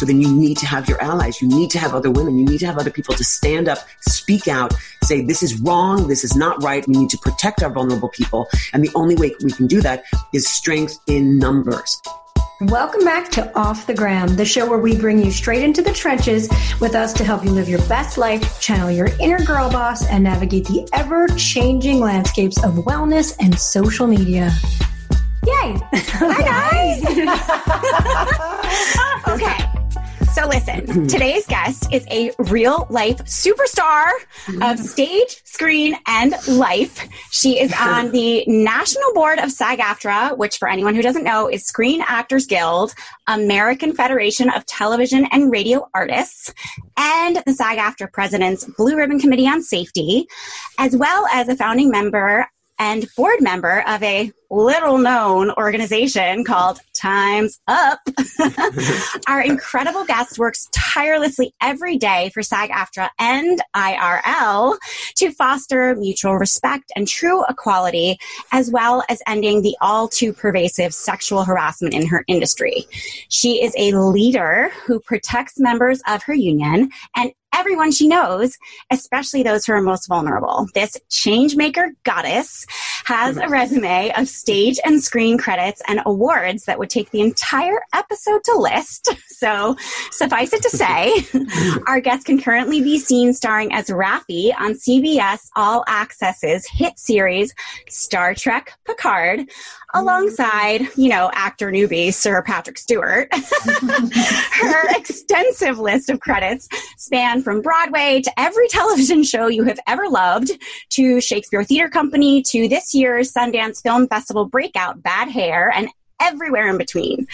So then you need to have your allies. You need to have other women. You need to have other people to stand up, speak out, say, this is wrong. This is not right. We need to protect our vulnerable people. And the only way we can do that is strength in numbers. Welcome back to Off the Gram, the show where we bring you straight into the trenches with us to help you live your best life, channel your inner girl boss, and navigate the ever changing landscapes of wellness and social media. Yay! Hi, guys. okay. So listen, today's guest is a real life superstar of mm-hmm. stage, screen, and life. She is on the national board of SAG-AFTRA, which for anyone who doesn't know is Screen Actors Guild, American Federation of Television and Radio Artists, and the SAG-AFTRA President's Blue Ribbon Committee on Safety, as well as a founding member and board member of a little known organization called Time's Up. Our incredible guest works tirelessly every day for SAG AFTRA and IRL to foster mutual respect and true equality, as well as ending the all too pervasive sexual harassment in her industry. She is a leader who protects members of her union and everyone she knows, especially those who are most vulnerable. This changemaker goddess has a mm-hmm. resume of stage and screen credits and awards that would take the entire episode to list. So suffice it to say, our guest can currently be seen starring as Raffi on CBS All Access's hit series Star Trek Picard, alongside, you know, actor newbie Sir Patrick Stewart. Her extensive list of credits span from Broadway to every television show you have ever loved to Shakespeare Theater Company to this year's Sundance Film Festival breakout Bad Hair and everywhere in between.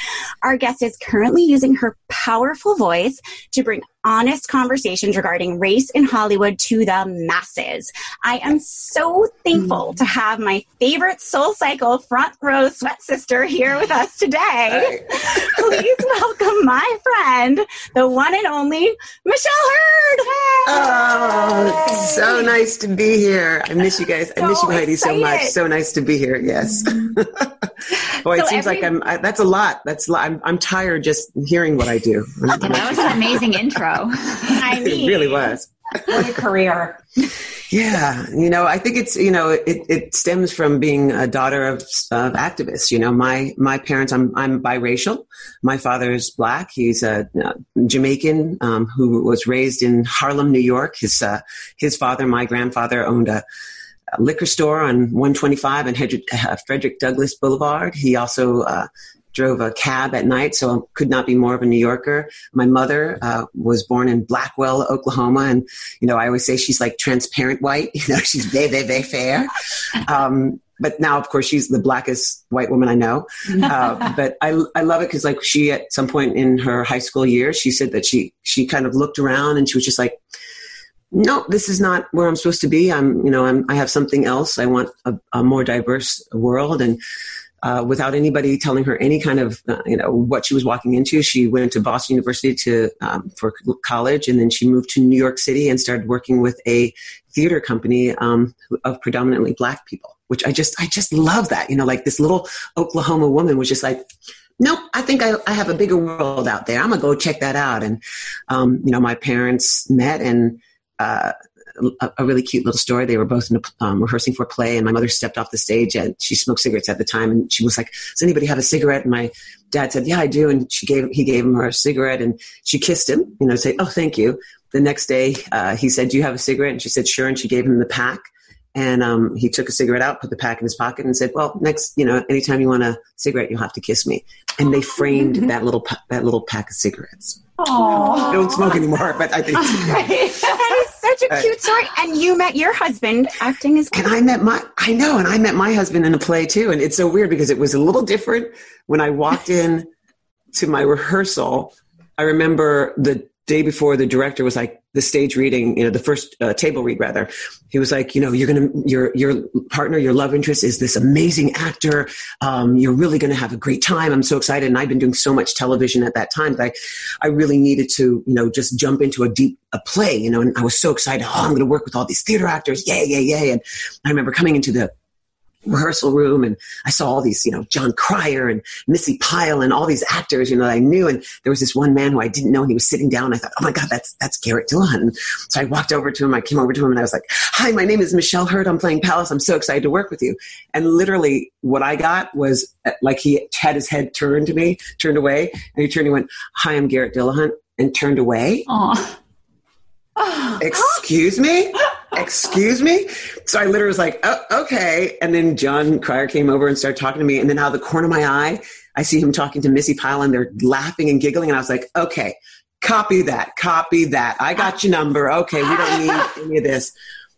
Our guest is currently using her powerful voice to bring honest conversations regarding race in Hollywood to the masses. I am so thankful mm. to have my favorite Soul Cycle front row sweat sister here with us today. Please welcome my friend, the one and only Michelle Hurd. Oh, so nice to be here. I miss you guys. I miss you, Heidi, so much. So nice to be here. Yes. Mm-hmm. Boy, it seems every, like I'm. I, that's a lot. That's. I'm. I'm tired just hearing what I do. that was an amazing intro. I mean, it really was. What a career. Yeah, you know, I think it's you know it, it stems from being a daughter of, of activists. You know, my my parents, I'm I'm biracial. My father is black. He's a, a Jamaican um, who was raised in Harlem, New York. His uh, his father, my grandfather, owned a, a liquor store on 125 and uh, Frederick Douglass Boulevard. He also uh, drove a cab at night, so I could not be more of a New Yorker. My mother uh, was born in Blackwell, Oklahoma, and you know I always say she's like transparent white. You know, she's very, very, very fair. Um, but now, of course, she's the blackest white woman I know. Uh, but I, I love it because, like, she at some point in her high school years, she said that she she kind of looked around and she was just like, "No, this is not where I'm supposed to be. I'm, you know, I'm, I have something else. I want a, a more diverse world." And uh, without anybody telling her any kind of uh, you know what she was walking into. She went to Boston University to um, for college, and then she moved to New York City and started working with a theater company um, of predominantly black people. Which I just I just love that you know like this little Oklahoma woman was just like nope, I think I, I, have a bigger world out there. I'm gonna go check that out. And um, you know, my parents met, and uh, a, a, really cute little story. They were both a, um, rehearsing for a play, and my mother stepped off the stage and she smoked cigarettes at the time, and she was like, "Does anybody have a cigarette?" And my dad said, "Yeah, I do." And she gave he gave him her a cigarette, and she kissed him, you know, say, "Oh, thank you." The next day, uh, he said, "Do you have a cigarette?" And she said, "Sure." And she gave him the pack. And um, he took a cigarette out, put the pack in his pocket, and said, "Well, next, you know, anytime you want a cigarette, you'll have to kiss me." And they framed that little that little pack of cigarettes. Aww. Don't smoke anymore, but I think that is such a cute story. And you met your husband acting as. And I met my I know, and I met my husband in a play too. And it's so weird because it was a little different when I walked in to my rehearsal. I remember the day before the director was like the stage reading you know the first uh, table read rather he was like you know you're gonna your your partner your love interest is this amazing actor. Um, you're really gonna have a great time. I'm so excited. And i've been doing so much television at that time that i i really needed to you know just jump into a deep a play you know and i was so excited. Oh i'm gonna work with all these theater actors. Yay yay yay and i remember coming into the rehearsal room and I saw all these, you know, Jon Cryer and Missi Pyle and all these actors, you know, that I knew. And there was this one man who I didn't know and he was sitting down. I thought, oh my God, that's, that's Garrett Dillahunt. And so I walked over to him. I came over to him and I was like, hi, my name is Michelle Hurd. I'm playing Palace. I'm so excited to work with you. And literally what I got was uh, like he had his head turned to me, turned away and he turned and went, hi, I'm Garrett Dillahunt and turned away. Aw. Excuse me? Excuse me? So I literally was like, oh, okay. And then Jon Cryer came over and started talking to me. And then out of the corner of my eye, I see him talking to Missi Pyle and they're laughing and giggling. And I was like, okay, copy that, copy that. I got your number. Okay, we don't need any of this.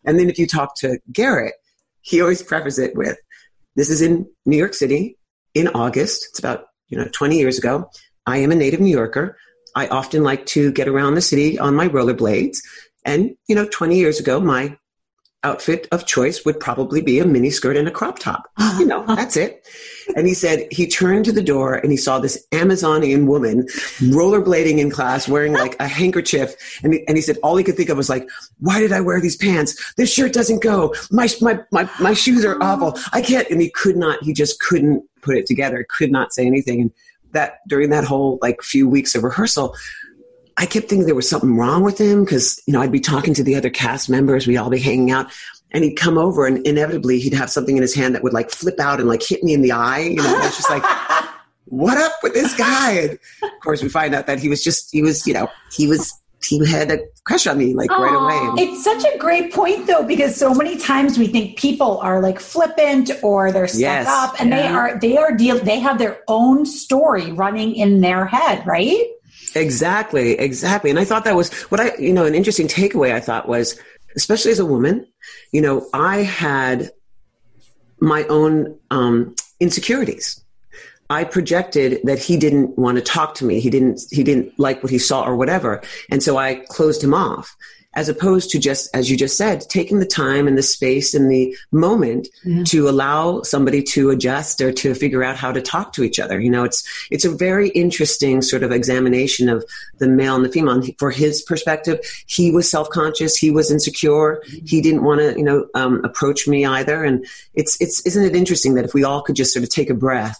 And then if you talk to Garrett, he always prefaces it with, this is in New York City in August. It's about, you know, 20 years ago. I am a native New Yorker. I often like to get around the city on my rollerblades. And, you know, 20 years ago, my outfit of choice would probably be a mini skirt and a crop top. You know, that's it. And he said he turned to the door and he saw this Amazonian woman rollerblading in class wearing like a handkerchief. And he, and he said all he could think of was like, why did I wear these pants? This shirt doesn't go. My, my, my, my shoes are awful. I can't. And he could not, he just couldn't put it together, could not say anything. And that during that whole like few weeks of rehearsal, I kept thinking there was something wrong with him because, you know, I'd be talking to the other cast members, we'd all be hanging out, and he'd come over and inevitably he'd have something in his hand that would like flip out and like hit me in the eye. You know, it's just like, what up with this guy? And of course, we find out that he was just, he was, you know, he was, he had a crush on me like right away. It's such a great point though, because so many times we think people are like flippant or they're stuck Yes. up and they are they are deal they have their own story running in their head, right? Exactly, exactly. And I thought that was what I, you know, an interesting takeaway I thought was, especially as a woman, you know, I had my own um, insecurities. I projected that he didn't want to talk to me. He didn't, he didn't like what he saw or whatever. And so I closed him off as opposed to just, as you just said, taking the time and the space and the moment to allow somebody to adjust or to figure out how to talk to each other. You know, it's, it's a very interesting sort of examination of the male and the female. And For his perspective, he was self-conscious. He was insecure. He didn't want to, you know, um, approach me either. And it's, it's, isn't it interesting that if we all could just sort of take a breath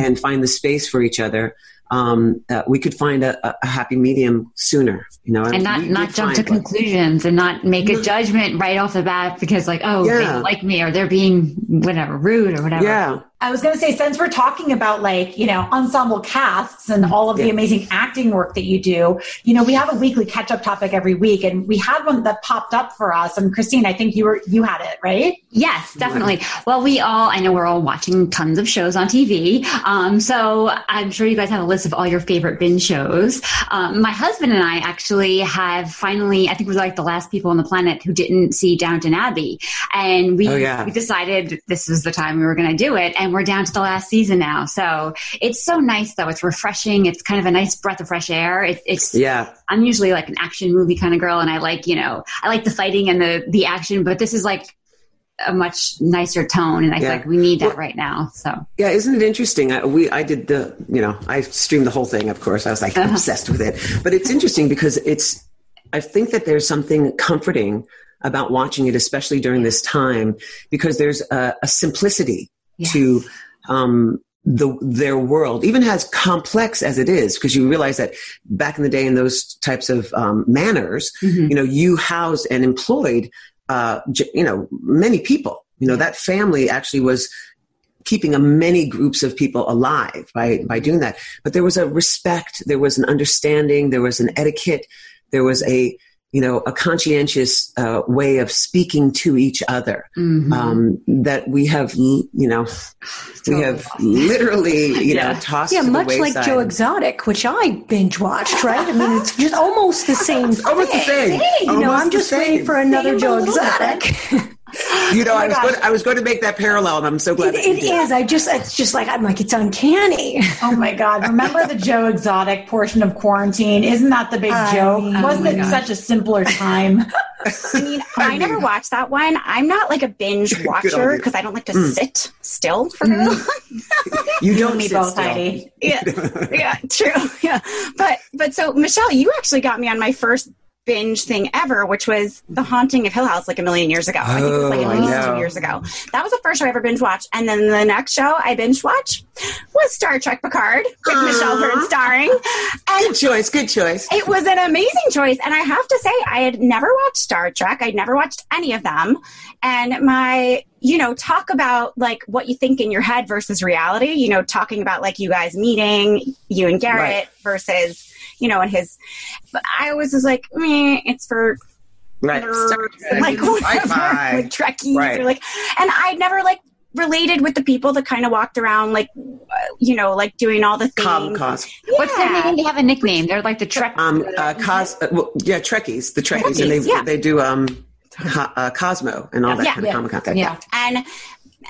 and find the space for each other, um, uh, we could find a- a happy medium sooner, you know, and not we not did jump to conclusions and not make a judgment right off the bat because like oh they don't like me or they're being whatever rude or whatever Yeah. I was going to say, since we're talking about like, you know, ensemble casts and all of the amazing acting work that you do, you know, we have a weekly catch up topic every week and we had one that popped up for us. And Christine, I think you were, you had it, right? Yes, definitely. Well, we all, I know we're all watching tons of shows on TV. Um, so I'm sure you guys have a list of all your favorite binge shows. Um, my husband and I actually have finally, I think we're like the last people on the planet who didn't see Downton Abbey. And we, Oh, yeah. we decided this was the time we were going to do it. And we're down to the last season now. So it's so nice though. It's refreshing. It's kind of a nice breath of fresh air. It, it's, Yeah. I'm usually like an action movie kind of girl, and I like you know I like the fighting and the the action, but this is like a much nicer tone, and I feel like we need that Well- right now. So Yeah, isn't it interesting? I, we I did the you know I streamed the whole thing. Of course, I was like obsessed with it. But it's interesting because it's I think that there's something comforting about watching it, especially during this time, because there's a, a simplicity to um, the their world, even as complex as it is, because you realize that back in the day in those types of um, manners, Mhm. you know, you housed and employed, uh, you know, many people. You know, that family actually was keeping a many groups of people alive by by doing that. But there was a respect, there was an understanding, there was an etiquette, there was a you know a conscientious uh, way of speaking to each other mhm. um, that we have you know we have literally you know Yeah. tossed Yeah, to the much like. Joe Exotic, which I binge watched, right? I mean, it's just almost the same. almost the same. Hey, you know, I'm the just waiting for another Same, Joe but a little Exotic. You know, oh I was gosh. going. I was going to make that parallel, and I'm so glad It, that you it did. is. I just, it's just like, I'm like, it's uncanny. Oh my God. Remember the Joe Exotic portion of quarantine? Isn't that the big I joke? mean- Wasn't Oh it God. such a simpler time? I mean, I never watched that one. I'm not like a binge watcher because I don't like to mm. sit still for mm-hmm. very long. You don't need sit both, still. Heidi. yeah, yeah, true. Yeah, but but so Michelle, you actually got me on my first binge thing ever, which was The Haunting of Hill House, like a million years ago. I think it was like Oh, at least two years ago. That was the first show I ever binge watched. And then the next show I binge watched was Star Trek Picard with Michelle Hurd starring. And Good choice. Good choice. it was an amazing choice. And I have to say, I had never watched Star Trek. I'd never watched any of them. And my, you know, talk about like what you think in your head versus reality, you know, talking about like you guys meeting, you and Garrett Right. versus, you know, and his, but I always was like, meh, it's for Right. nerds, like It's whatever, like Trekkies Right. or like, and I'd never like related with the people that kind of walked around like, uh, you know, like doing all the things. Com cos. What's their name? They have a nickname. They're like the Trek. Um, uh, cos, uh, well, yeah, Trekkies, the Trekkies, and they yeah. they do um, co- uh, Cosmo and all that Yeah. kind of comic con. Yeah. and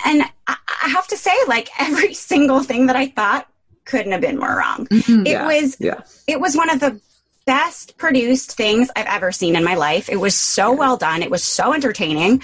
and I, I have to say like every single thing that i thought couldn't have been more wrong it Mm-hmm. Yeah. was Yeah. it was one of the best produced things i've ever seen in my life it was so well done it was so entertaining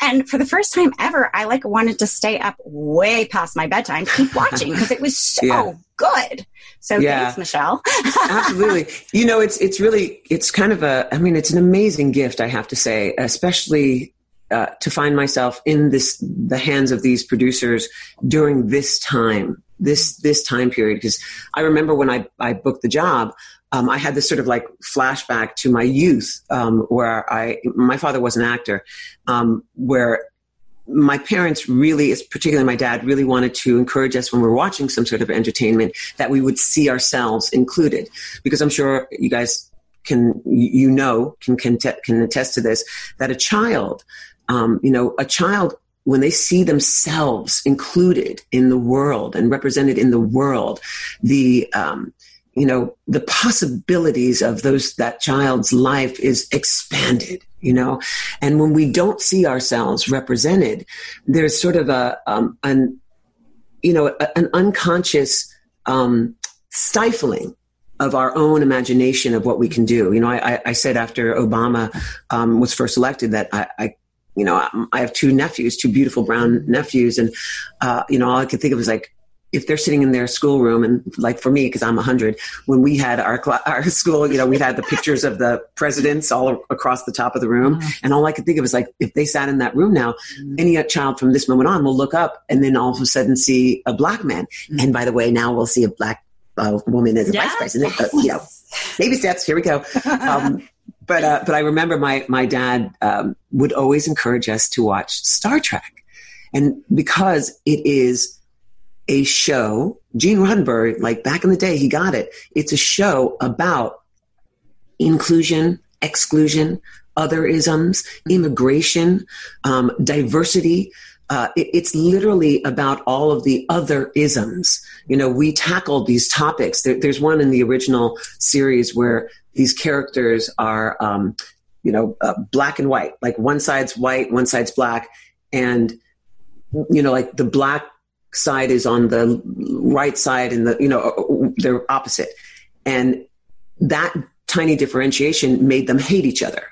and for the first time ever i like wanted to stay up way past my bedtime keep watching because it was so Yeah. good so Yeah. thanks michelle Absolutely. You know, it's it's really it's kind of a I mean, it's an amazing gift, I have to say, especially uh, to find myself in this the hands of these producers during this time, this this time period. Because I remember when I I booked the job. Um, I had this sort of like flashback to my youth, um, where I my father was an actor, um, where my parents really, particularly my dad, really wanted to encourage us when we were watching some sort of entertainment that we would see ourselves included. Because I'm sure you guys can, you know, can can, can attest to this that a child, um, you know, a child when they see themselves included in the world and represented in the world, the um, you know the possibilities of those that child's life is expanded you know? And when we don't see ourselves represented there's sort of a um, an you know a, an unconscious um, stifling of our own imagination of what we can do. You know i, I, said after obama um, was first elected that i, I you know I, I have two nephews two beautiful brown nephews and uh, you know all i could think of was like if they're sitting in their schoolroom and like for me because i'm 100 when we had our our school you know we had the pictures of the presidents all across the top of the room and all i could think of is like if they sat in that room now any child from this moment on will look up and then all of a sudden see a black man. And by the way now we'll see a black uh, woman as a vice Yes. president. Uh, you know baby steps here we go. Um, but uh, but i remember my my dad um, would always encourage us to watch star trek and because it is a show. Gene Roddenberry, like back in the day, he got it. It's a show about inclusion, exclusion, otherisms, immigration, um, diversity. Uh, it- it's literally about all of the other isms. You know, we tackled these topics. There, there's one in the original series where these characters are, um, you know, uh, black and white. Like one side's white, one side's black, and you know, like the black side is on the right side and the you know they're opposite and that tiny differentiation made them hate each other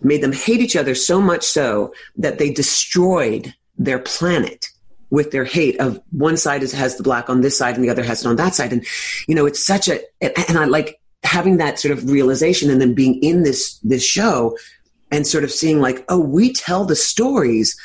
made them hate each other so much so that they destroyed their planet with their hate of one side is, has the black on this side and the other has it on that side. And you know it's such a and i like having that sort of realization and then being in this this show and sort of seeing like oh we tell the stories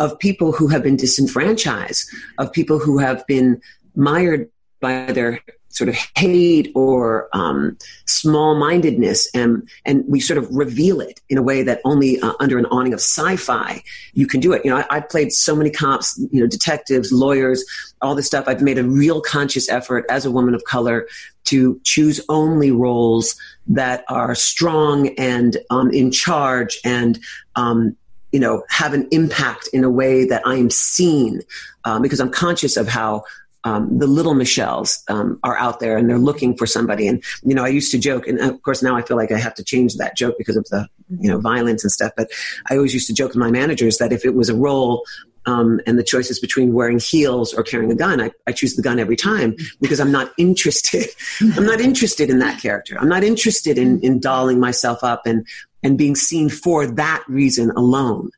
of people who have been disenfranchised, of people who have been mired by their sort of hate or um, small-mindedness, and and we sort of reveal it in a way that only uh, under an awning of sci-fi you can do it. You know, I, I've played so many cops, you know, detectives, lawyers, all this stuff. I've made a real conscious effort as a woman of color to choose only roles that are strong and um, in charge and um, you know, have an impact in a way that I am seen um, because I'm conscious of how um, the little Michelles um, are out there and they're looking for somebody. And, you know, I used to joke, and of course now I feel like I have to change that joke because of the, you know, violence and stuff. But I always used to joke with my managers that if it was a role um, and the choices between wearing heels or carrying a gun, I, I choose the gun every time because I'm not interested. I'm not interested in that character. I'm not interested in, in dolling myself up and, and being seen for that reason alone.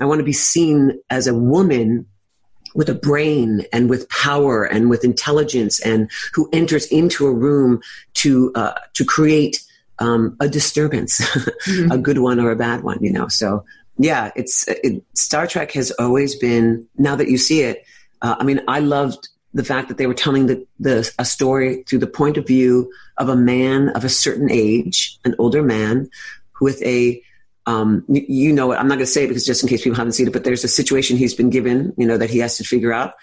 I want to be seen as a woman with a brain and with power and with intelligence and who enters into a room to uh, to create um, a disturbance, mm-hmm. a good one or a bad one, you know. So yeah, it's it, Star Trek has always been. Now that you see it, uh, I mean, I loved the fact that they were telling the, the a story through the point of view of a man of a certain age, an older man, with a um, you, know it. I'm not going to say it because just in case people haven't seen it, but there's a situation he's been given, you know, that he has to figure out,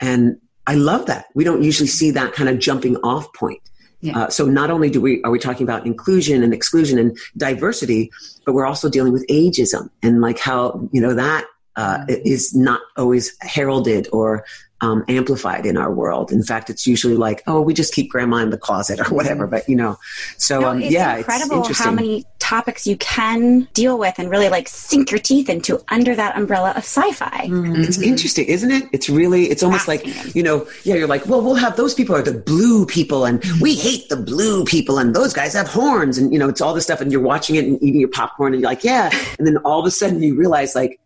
and I love that. We don't usually see that kind of jumping off point. Yeah. Uh, so not only do we are we talking about inclusion and exclusion and diversity, but we're also dealing with ageism and like how you know that uh, mm-hmm. is not always heralded or um, amplified in our world. In fact, it's usually like, oh, we just keep grandma in the closet or whatever. But you know, so no, um, it's yeah, incredible it's how many topics you can deal with and really like sink your teeth into under that umbrella of sci-fi. Mm-hmm. It's interesting, isn't it? It's really, it's almost like you know, yeah, you're like, well, we'll have those people are the blue people, and we hate the blue people, and those guys have horns, and you know, it's all this stuff, and you're watching it and eating your popcorn, and you're like, yeah, and then all of a sudden you realize like,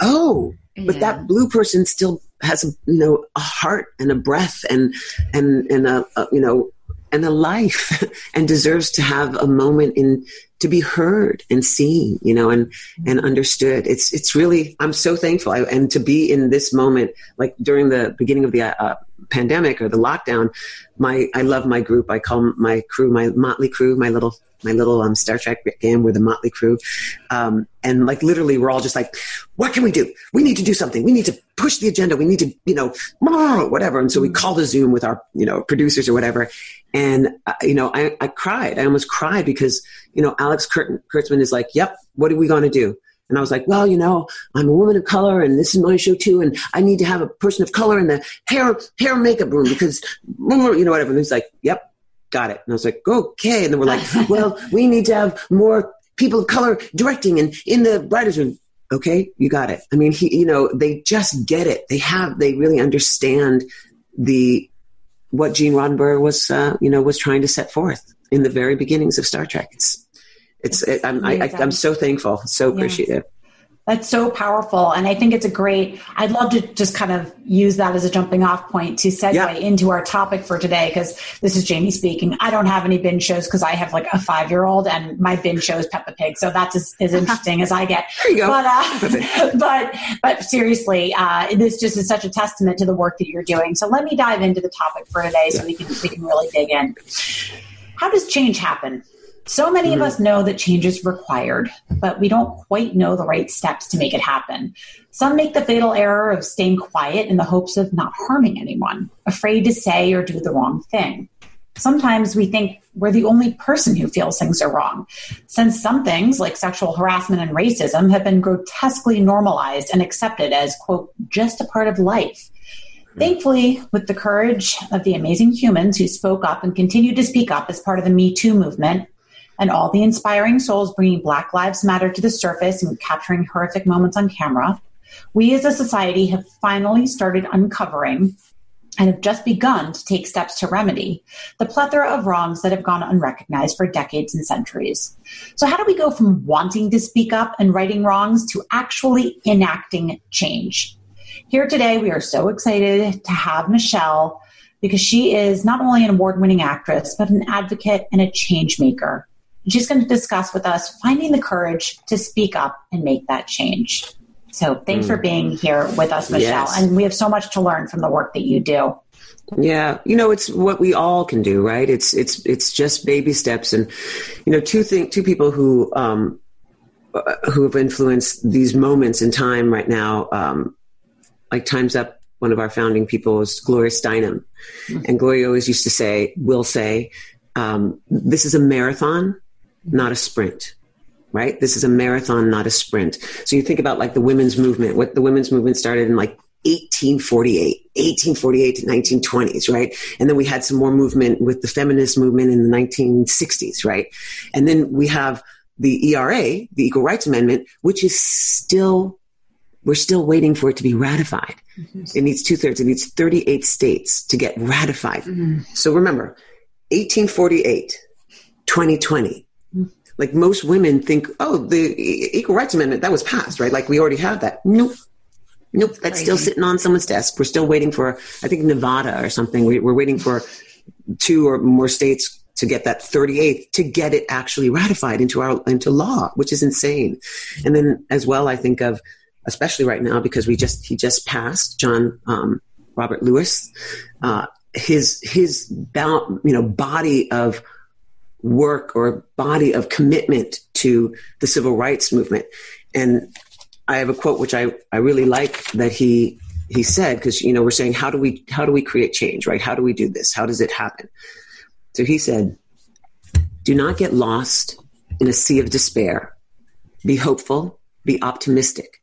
oh, but yeah. that blue person still has you know a heart and a breath and and and a, a you know and a life and deserves to have a moment in to be heard and seen you know and and understood. It's it's really i'm so thankful. I, and to be in this moment like during the beginning of the uh, pandemic or the lockdown my i love my group. I call my crew my motley crew my little my little um, Star Trek game with the Motley Crew, um, and like literally we're all just like, what can we do? We need to do something. We need to push the agenda. We need to, you know, whatever. And so we call the Zoom with our, you know, producers or whatever. And uh, you know, I, I cried. I almost cried because you know Alex Kurt- Kurtzman is like, yep. What are we going to do? And I was like, well, you know, I'm a woman of color and this is my show too. And I need to have a person of color in the hair, hair makeup room because, you know, whatever. And he's like, yep, got it. And I was like, okay. And then we're like, well, we need to have more people of color directing and in the writers room. Okay, you got it. I mean, he, you know, they just get it. They have, they really understand the what Gene Roddenberry was, uh, you know, was trying to set forth in the very beginnings of Star Trek. It's, it's, it, I'm, I, I, I'm so thankful, so appreciative. That's so powerful. And I think it's a great, I'd love to just kind of use that as a jumping off point to segue yeah. into our topic for today, because this is Jamie speaking. I don't have any binge shows because I have like a five year old and my binge show is Peppa Pig. So that's as, as interesting as I get. There you go. But, uh, but, but seriously, uh, this just is such a testament to the work that you're doing. So let me dive into the topic for today so we can, we can really dig in. How does change happen? So many of hmm. us know that change is required, but we don't quite know the right steps to make it happen. Some make the fatal error of staying quiet in the hopes of not harming anyone, afraid to say or do the wrong thing. Sometimes we think we're the only person who feels things are wrong, since some things like sexual harassment and racism have been grotesquely normalized and accepted as, quote, just a part of life. Hmm. Thankfully, with the courage of the amazing humans who spoke up and continue to speak up as part of the Me Too movement, and all the inspiring souls bringing Black Lives Matter to the surface and capturing horrific moments on camera, we as a society have finally started uncovering and have just begun to take steps to remedy the plethora of wrongs that have gone unrecognized for decades and centuries. So, how do we go from wanting to speak up and righting wrongs to actually enacting change? Here today, we are so excited to have Michelle because she is not only an award winning actress, but an advocate and a change maker. She's going to discuss with us finding the courage to speak up and make that change. So thanks mm. for being here with us, Michelle. Yes. And we have so much to learn from the work that you do. Yeah, you know, it's what we all can do, right? It's it's it's just baby steps, and you know, two thing, two people who um, uh, who have influenced these moments in time right now, um, like Times Up. One of our founding people is Gloria Steinem, mm-hmm. and Gloria always used to say, "Will say, um, this is a marathon, not a sprint right? This is a marathon, not a sprint. So you think about like the women's movement, what the women's movement started in like 1848, 1848 to 1920s, right? And then we had some more movement with the feminist movement in the 1960s, right? And then we have the ERA, the Equal Rights Amendment, which is still, we're still waiting for it to be ratified. Mm-hmm. It needs two thirds, it needs 38 states to get ratified. Mm-hmm. So remember, 1848, 2020, like most women think, oh, the Equal Rights Amendment that was passed, right? Like we already have that. Nope. Nope, that's Crazy. still sitting on someone's desk. We're still waiting for, I think Nevada or something. We, are waiting for two or more states to get that 38th to get it actually ratified into our into law, which is insane. And then as well, I think of especially right now because we just he just passed John um, Robert Lewis, uh, his his you know body of work or body of commitment to the civil rights movement. And I have a quote which I, I really like that he he said because you know we're saying how do we how do we create change right? How do we do this? How does it happen so he said do not get lost in a sea of despair. Be hopeful. Be optimistic.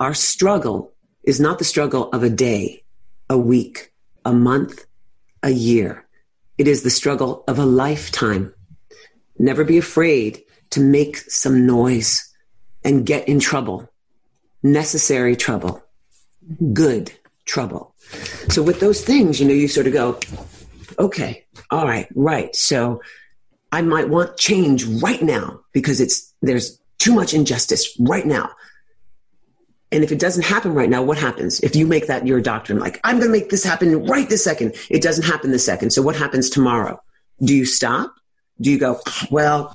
Our struggle is not the struggle of a day a week a month a year. It is the struggle of a lifetime never be afraid to make some noise and get in trouble necessary trouble good trouble. So with those things, you know, you sort of go, okay, all right, right. So I might want change right now because it's there's too much injustice right now. And if it doesn't happen right now, what happens? If you make that your doctrine, like, I'm going to make this happen right this second, it doesn't happen this second. So what happens tomorrow? Do you stop? Do you go, well,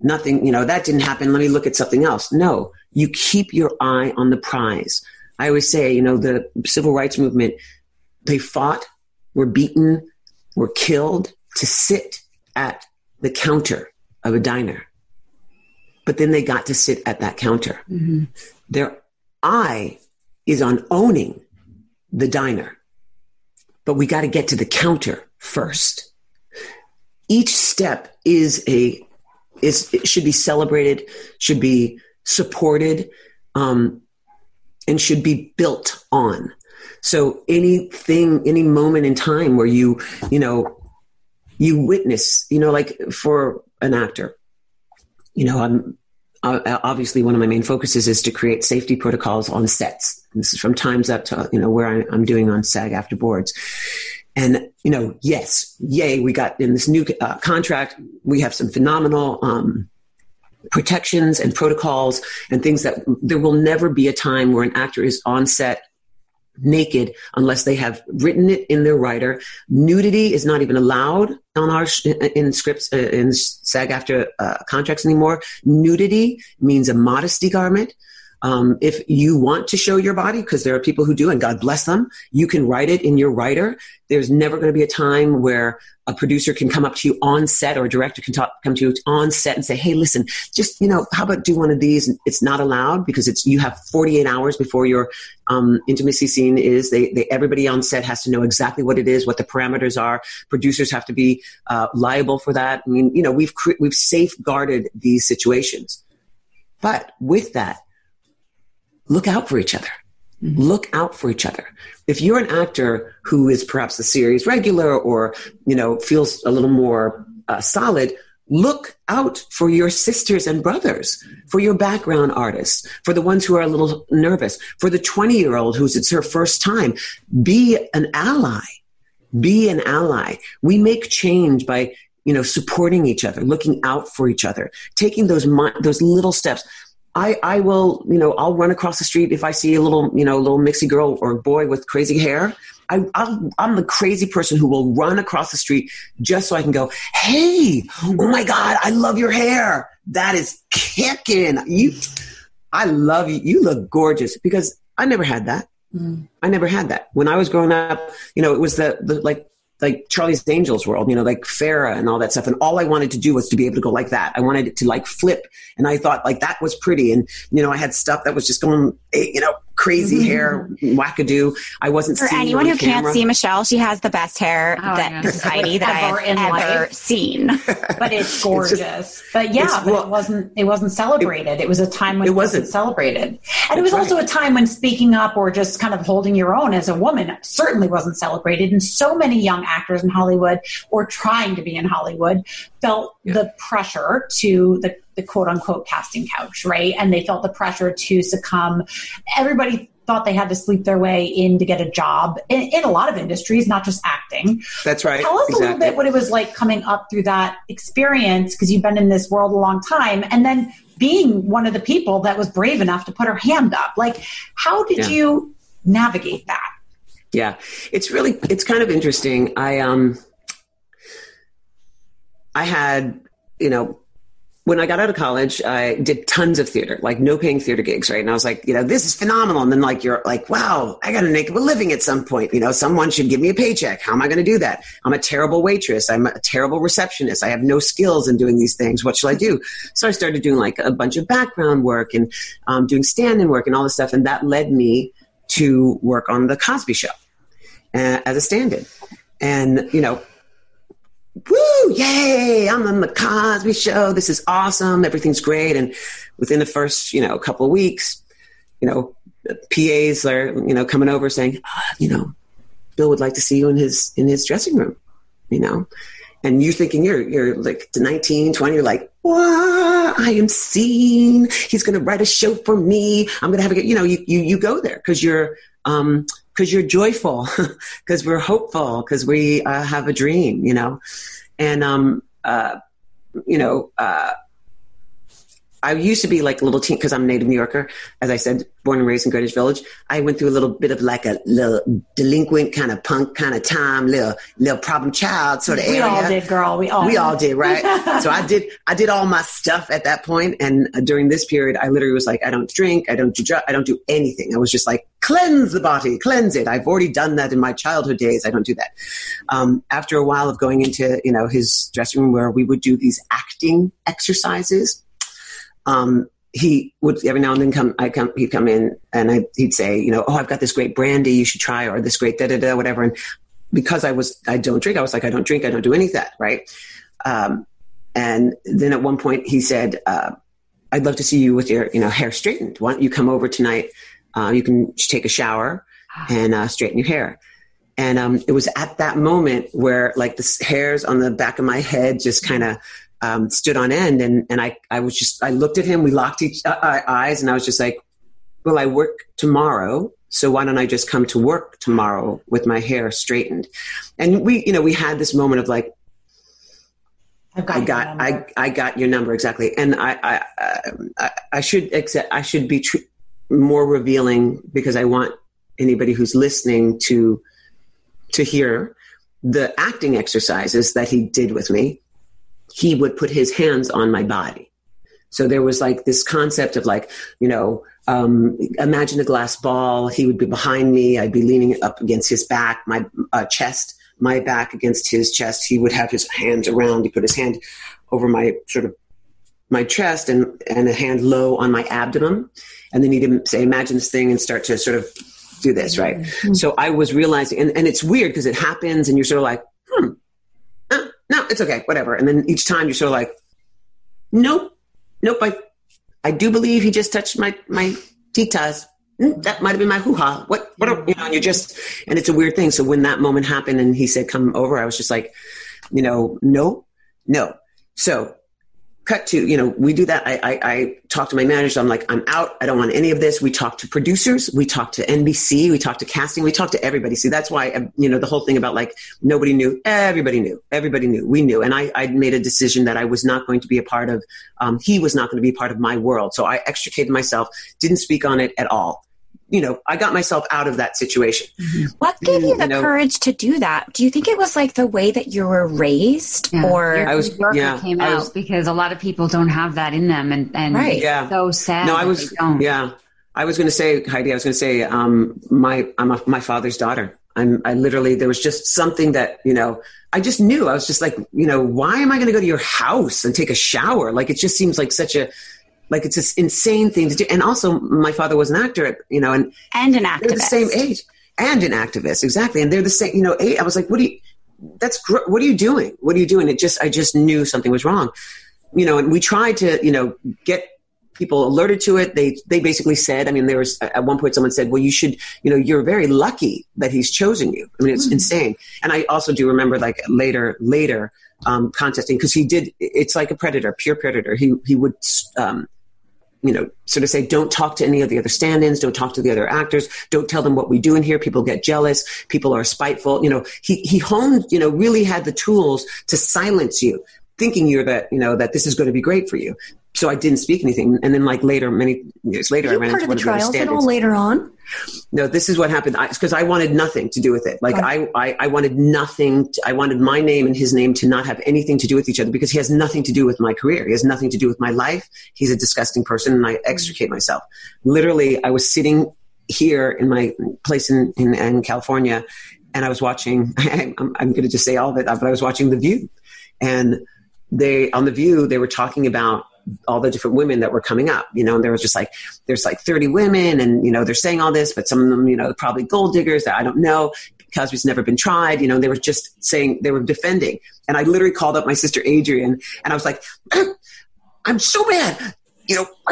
nothing, you know, that didn't happen. Let me look at something else. No, you keep your eye on the prize. I always say, you know, the civil rights movement, they fought, were beaten, were killed to sit at the counter of a diner. But then they got to sit at that counter. Mm-hmm. Their eye is on owning the diner. But we got to get to the counter first. Each step is a is should be celebrated, should be supported. Um, and should be built on. So anything, any moment in time where you, you know, you witness, you know, like for an actor, you know, I'm uh, obviously one of my main focuses is to create safety protocols on sets. This is from Times Up to you know where I, am doing on SAG-AFTRA boards. And you know, yes, yay, we got in this new uh, contract. We have some phenomenal um, protections and protocols and things that there will never be a time where an actor is on set naked unless they have written it in their rider. Nudity is not even allowed on our in scripts uh, in SAG-AFTRA uh, contracts anymore. Nudity means a modesty garment. Um, if you want to show your body, because there are people who do, and God bless them, you can write it in your rider. There's never going to be a time where a producer can come up to you on set or a director can talk, come to you on set and say, "Hey, listen, just you know, how about do one of these?" It's not allowed because it's you have 48 hours before your um, intimacy scene is. They, they, everybody on set has to know exactly what it is, what the parameters are. Producers have to be uh, liable for that. I mean, you know, we've cre- we've safeguarded these situations, but with that look out for each other. Mm-hmm. Look out for each other. If you're an actor who is perhaps a series regular or, you know, feels a little more uh, solid, look out for your sisters and brothers, for your background artists, for the ones who are a little nervous, for the 20 year old who's it's her first time. Be an ally. Be an ally. We make change by, you know, supporting each other, looking out for each other, taking those, those little steps. I, I will, you know, I'll run across the street if I see a little, you know, little mixy girl or boy with crazy hair. I, i am the crazy person who will run across the street just so I can go, hey, oh my God, I love your hair. That is kicking. You, I love you. You look gorgeous because I never had that. Mm. I never had that. When I was growing up, you know, it was the, the like like Charlie's Angels world, you know, like Farrah and all that stuff. And all I wanted to do was to be able to go like that. I wanted it to like flip. And I thought like that was pretty. And, you know, I had stuff that was just going, eh, you know, crazy mm-hmm. hair, wackadoo. I wasn't For anyone who camera. can't see Michelle, she has the best hair oh, that yeah. society that I have ever seen. but it's gorgeous. It's just, but yeah, but well, it wasn't it wasn't celebrated. It, it was a time when it, wasn't, wasn't celebrated. And it was right. also a time when speaking up or just kind of holding your own as a woman certainly wasn't celebrated. And so many young actors in Hollywood or trying to be in Hollywood felt yeah. the pressure to the the quote unquote casting couch, right? And they felt the pressure to succumb. Everybody thought they had to sleep their way in to get a job in, in a lot of industries, not just acting. That's right. Tell us exactly. a little bit what it was like coming up through that experience because you've been in this world a long time and then being one of the people that was brave enough to put her hand up. Like, how did yeah. you navigate that? Yeah, it's really, it's kind of interesting. I, um, I had, you know, when I got out of college, I did tons of theater, like no paying theater gigs, right? And I was like, you know, this is phenomenal. And then like, you're like, wow, I got to make a living at some point. You know, someone should give me a paycheck. How am I going to do that? I'm a terrible waitress. I'm a terrible receptionist. I have no skills in doing these things. What should I do? So I started doing like a bunch of background work and um, doing stand-in work and all this stuff. And that led me to work on the Cosby Show uh, as a stand-in. And, you know, woo, yay, I'm on the Cosby Show. This is awesome. Everything's great. And within the first, you know, couple of weeks, you know, PAs are, you know, coming over saying, oh, you know, Bill would like to see you in his in his dressing room, you know. And you're thinking you're you're like 19, 20, you're like, what? I am seen. He's gonna write a show for me. I'm gonna have a you know, you you, you go there because you're um because you're joyful, because we're hopeful, because we uh, have a dream, you know. And, um, uh, you know, uh, I used to be like a little teen because I'm a native New Yorker. As I said, born and raised in Greenwich Village. I went through a little bit of like a little delinquent kind of punk kind of time, little little problem child sort of we area. all did, girl. We all we all did, right? so I did I did all my stuff at that point, and uh, during this period, I literally was like, I don't drink, I don't do dr- I don't do anything. I was just like, cleanse the body, cleanse it. I've already done that in my childhood days. I don't do that. Um, after a while of going into you know his dressing room where we would do these acting exercises um, he would every now and then come. I come. He'd come in and I, he'd say, you know, oh, I've got this great brandy you should try, or this great da da da, whatever. And because I was, I don't drink. I was like, I don't drink. I don't do any of that, right? Um, and then at one point he said, uh, I'd love to see you with your, you know, hair straightened. Why don't you come over tonight? Uh, you can take a shower and uh, straighten your hair. And um, it was at that moment where, like, the hairs on the back of my head just kind of um, stood on end and, and I, I was just i looked at him we locked each uh, eyes and i was just like well i work tomorrow so why don't i just come to work tomorrow with my hair straightened and we you know we had this moment of like I've got I got. I, I got your number exactly, and I I, I, I should accept I should be tr- more revealing because I want anybody who's listening to to hear the acting exercises that he did with me. He would put his hands on my body, so there was like this concept of like you know um, imagine a glass ball. He would be behind me. I'd be leaning up against his back, my uh, chest, my back against his chest. He would have his hands around. He put his hand over my sort of my chest and and a hand low on my abdomen, and then he'd say, "Imagine this thing," and start to sort of do this, right? So I was realizing, and, and it's weird because it happens, and you're sort of like, "Hmm, uh, it's okay, whatever." And then each time you're sort of like, "Nope, nope, I I do believe he just touched my my titas. Mm, That might have been my hoo ha. What what are, you know? And you're just and it's a weird thing. So when that moment happened and he said come over, I was just like, you know, no, no. So cut to you know we do that. I I, I talk to my manager. I'm like I'm out. I don't want any of this. We talk to producers. We talk to NBC. We talk to casting. We talk to everybody. See that's why uh, you know the whole thing about like nobody knew. Everybody knew. Everybody knew. We knew. And I I made a decision that I was not going to be a part of. Um, he was not going to be part of my world. So I extricated myself. Didn't speak on it at all. You know, I got myself out of that situation. What gave you the You know- courage to do that? Do you think it was like the way that you were raised, Yeah. or Your I was- New yeah, came I out was- because a lot of people don't have that in them, and and Right. Yeah. so sad. No, I was. they don't. Yeah, I was going to say, Heidi. I was going to say, um, my I'm a, my father's daughter. I'm. I literally there was just something that you know. I just knew. I was just like, you know, why am I going to go to your house and take a shower? Like it just seems like such a like it's this insane thing to do. And also, my father was an actor, you know, and and an they're the activist? same age. And an activist exactly. And they're the same you know eight, i was like what do you that's gr- what are you doing? What are you doing? It just i just knew something was wrong. You know and we tried to you know get people alerted to it. They they basically said i mean there was at one point someone said well you should you know you're very lucky that he's chosen you. I mean it's insane. And i also do remember like later later um, contesting because he did it's like a predator pure predator. He he would um, you know, sort of say, don't talk to any of the other stand-ins, don't talk to the other actors, don't tell them what we do in here. People get jealous, people are spiteful. You know, he he honed, you know, really had the tools to silence you, thinking you're that, you know, that this is going to be great for you. So I didn't speak anything, and then like later, many years later, I ran part into of the one of the trials at all later on? No, this is what happened because I, I, wanted nothing to do with it. Like I, I, I, wanted nothing. To, I wanted my name and his name to not have anything to do with each other because he has nothing to do with my career. He has nothing to do with my life. He's a disgusting person, and I mm. extricate myself. Literally, I was sitting here in my place in, in, in California, and I was watching. I'm, I'm going to just say all of it, but I was watching The View, and they on The View they were talking about all the different women that were coming up, you know, and there was just like, there's like 30 women and, you know, they're saying all this, but some of them, you know, probably gold diggers that I don't know. Cosby's never been tried, you know, they were just saying, they were defending. And I literally called up my sister Adrian and I was like, I'm so mad you know,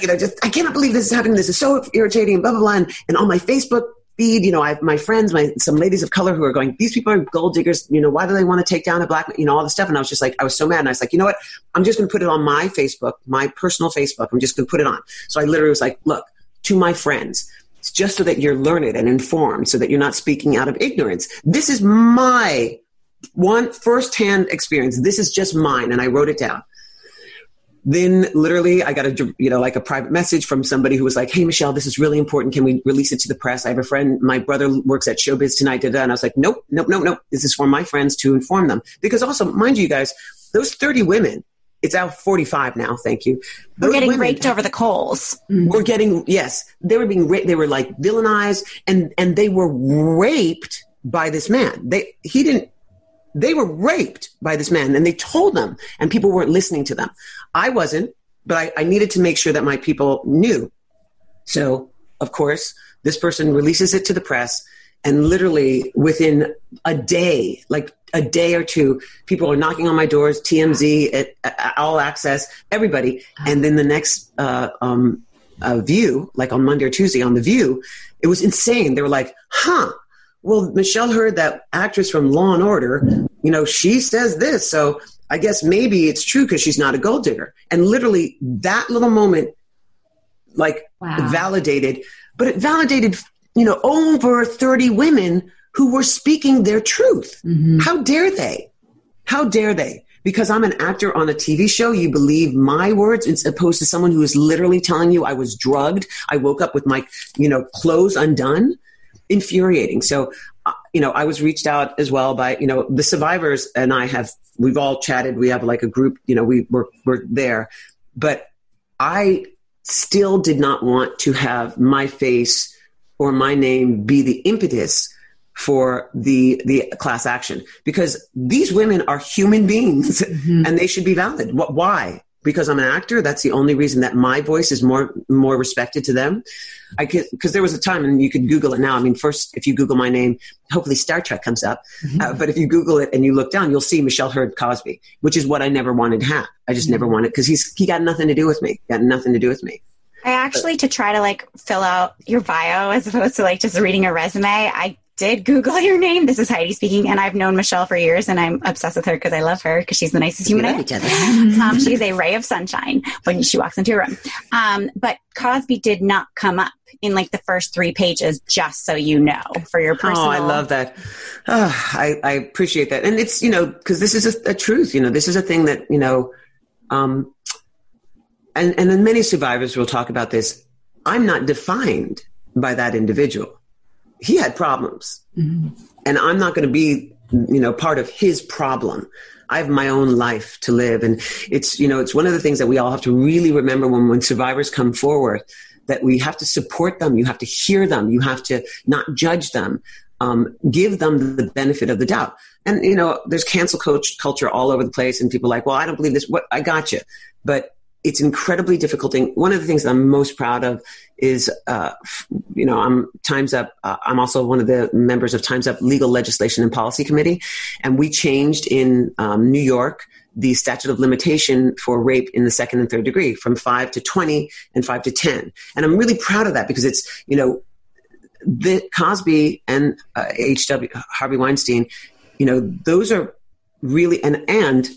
you know, just I cannot believe this is happening. This is so irritating. and Blah blah blah. And, and on my Facebook feed, you know, I my friends, my some ladies of color who are going, these people are gold diggers. You know, why do they want to take down a black, you know, all the stuff. And I was just like, I was so mad. And I was like, you know what? I'm just going to put it on my Facebook, my personal Facebook. I'm just going to put it on. So I literally was like, look, to my friends, it's just so that you're learned and informed, so that you're not speaking out of ignorance. This is my one firsthand experience. This is just mine, and I wrote it down then literally I got a you know like a private message from somebody who was like, "Hey Michelle, this is really important. Can we release it to the press?" I have a friend, my brother works at Showbiz Tonight, Da, da. and I was like, "Nope, nope, nope, nope. This is for my friends to inform them." Because also, mind you, guys, those thirty women. It's out 45 now. Thank you. Those we're getting women, raked over the coals. Mm-hmm. We're getting yes. They were being ra- they were like villainized and and they were raped by this man. They he didn't they were raped by this man and they told them and people weren't listening to them. I wasn't, but I, I needed to make sure that my people knew. So, of course, this person releases it to the press and literally within a day, like a day or two, people are knocking on my doors, TMZ, at, at all access, everybody. And then the next uh, um, uh, view, like on Monday or Tuesday on the View, it was insane. They were like, "Huh, well, Michelle heard that actress from Law and Order, you know, she says this. So I guess maybe it's true because she's not a gold digger. And literally that little moment, like, wow. validated, but it validated, you know, over 30 women who were speaking their truth. Mm-hmm. How dare they? How dare they? Because I'm an actor on a TV show, you believe my words as opposed to someone who is literally telling you I was drugged. I woke up with my, you know, clothes undone infuriating. So, you know, I was reached out as well by, you know, the survivors and I have, we've all chatted. We have like a group, you know, we were, were there, but I still did not want to have my face or my name be the impetus for the the class action because these women are human beings mm-hmm. and they should be valid. What, why? Because I'm an actor. That's the only reason that my voice is more more respected to them. I because there was a time, and you could Google it now. I mean, first if you Google my name, hopefully Star Trek comes up. Mm-hmm. Uh, but if you Google it and you look down, you'll see Michelle Hurd Cosby, which is what I never wanted to have. I just mm-hmm. never wanted because he's he got nothing to do with me. Got nothing to do with me. I actually, to try to like fill out your bio as opposed to like just reading a resume, I did Google your name. This is Heidi speaking, and I've known Michelle for years, and I'm obsessed with her because I love her because she's the nicest human I know. um, she's a ray of sunshine when she walks into a room. Um, but Cosby did not come up in like the first three pages, just so you know, for your personal. Oh, I love that. Oh, I, I appreciate that, and it's you know because this is a, a, truth. You know, this is a thing that you know, um, and and then many survivors will talk about this. I'm not defined by that individual he had problems. Mm-hmm. And I'm not going to be, you know, part of his problem. I have my own life to live. And it's, you know, it's one of the things that we all have to really remember when, when survivors come forward that we have to support them. You have to hear them. You have to not judge them. Um, give them the benefit of the doubt. And, you know, there's cancel coach culture all over the place and people like, well, I don't believe this. What I got you. But it's incredibly difficult thing. One of the things I'm most proud of is, uh, you know, I'm Times Up. Uh, I'm also one of the members of Times Up Legal Legislation and Policy Committee, and we changed in um, New York the statute of limitation for rape in the second and third degree from five to 20 and five to 10. And I'm really proud of that because it's, you know, the Cosby and uh, H.W. Harvey Weinstein, you know, those are really, and, and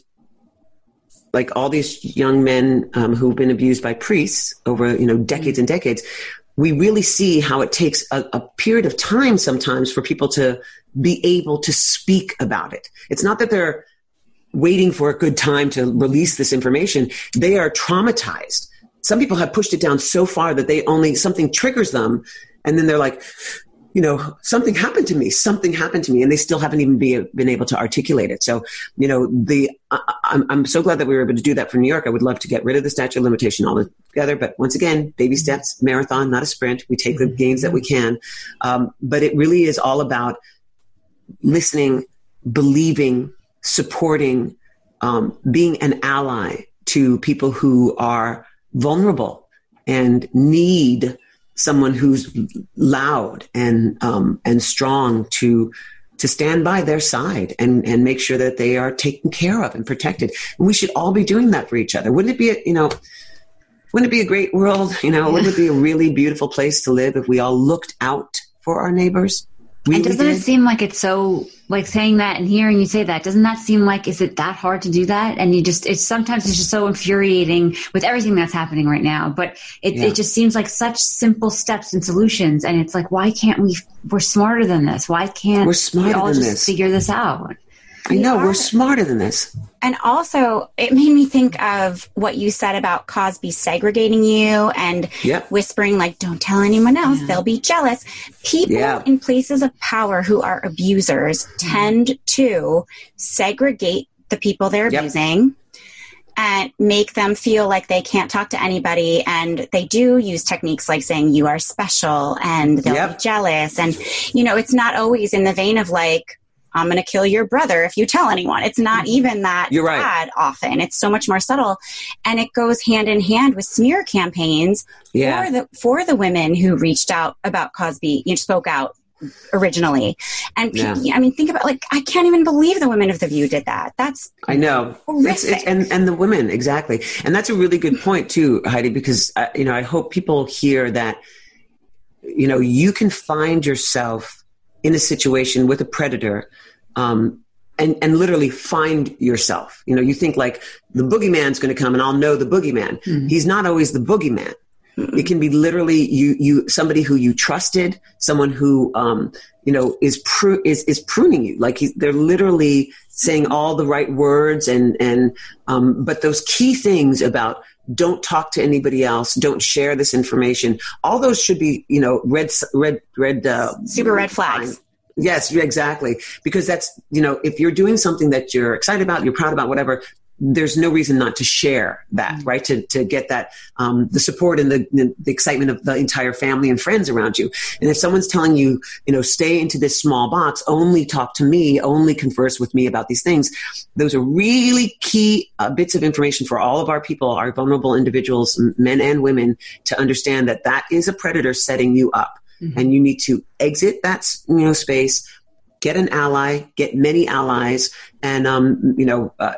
like all these young men um, who've been abused by priests over you know decades and decades we really see how it takes a, a, period of time sometimes for people to be able to speak about it. It's not that they're waiting for a good time to release this information. They are traumatized. Some people have pushed it down so far that they only something triggers them and then they're like, you know, something happened to me. Something happened to me, and they still haven't even be, been able to articulate it. So, you know, the I, I'm I'm so glad that we were able to do that for New York. I would love to get rid of the statute of limitation altogether, but once again, baby steps, marathon, not a sprint. We take the gains that we can, um, but it really is all about listening, believing, supporting, um, being an ally to people who are vulnerable and need someone who's loud and um, and strong to to stand by their side and and make sure that they are taken care of and protected. And we should all be doing that for each other. Wouldn't it be a, you know? Wouldn't it be a great world? You know, yeah. wouldn't it be a really beautiful place to live if we all looked out for our neighbors? Really and doesn't it seem like it's so like saying that and hearing you say that doesn't that seem like is it that hard to do that and you just it's sometimes it's just so infuriating with everything that's happening right now but it, yeah. it just seems like such simple steps and solutions and it's like why can't we we're smarter than this why can't we're smarter we all just this. figure this out I know we're smarter than this. And also, it made me think of what you said about Cosby segregating you and yep. whispering, like, don't tell anyone else, yeah. they'll be jealous. People yeah. in places of power who are abusers mm-hmm. tend to segregate the people they're yep. abusing and make them feel like they can't talk to anybody. And they do use techniques like saying, you are special and they'll yep. be jealous. And, you know, it's not always in the vein of like, I'm going to kill your brother if you tell anyone. It's not mm-hmm. even that You're right. bad often. It's so much more subtle. And it goes hand in hand with smear campaigns yeah. for the for the women who reached out about Cosby, you spoke out originally. And yeah. I mean, think about like I can't even believe the women of the View did that. That's I know, it's, it's, and and the women exactly, and that's a really good point too, Heidi, because uh, you know I hope people hear that you know you can find yourself in a situation with a predator um, and, and literally find yourself. You know, you think like the boogeyman's going to come and I'll know the boogeyman. Mm-hmm. He's not always the boogeyman. Mm-hmm. It can be literally you, you, somebody who you trusted, someone who, um, you know, is, pru- is, is pruning you. Like they're literally saying all the right words and, and, um, but those key things about don't talk to anybody else don't share this information. All those should be you know red red red uh, super red flags. yes exactly. Because that's you know if you're doing something that you're excited about you're proud about whatever there's no reason not to share that, mm-hmm. right? To, to get that, um, the support and the, the excitement of the entire family and friends around you. And if someone's telling you, you know, stay into this small box, only talk to me, only converse with me about these things, those are really key uh, bits of information for all of our people, our vulnerable individuals, men and women, to understand that that is a predator setting you up. Mm-hmm. And you need to exit that you know space, get an ally, get many allies, and um, you know uh,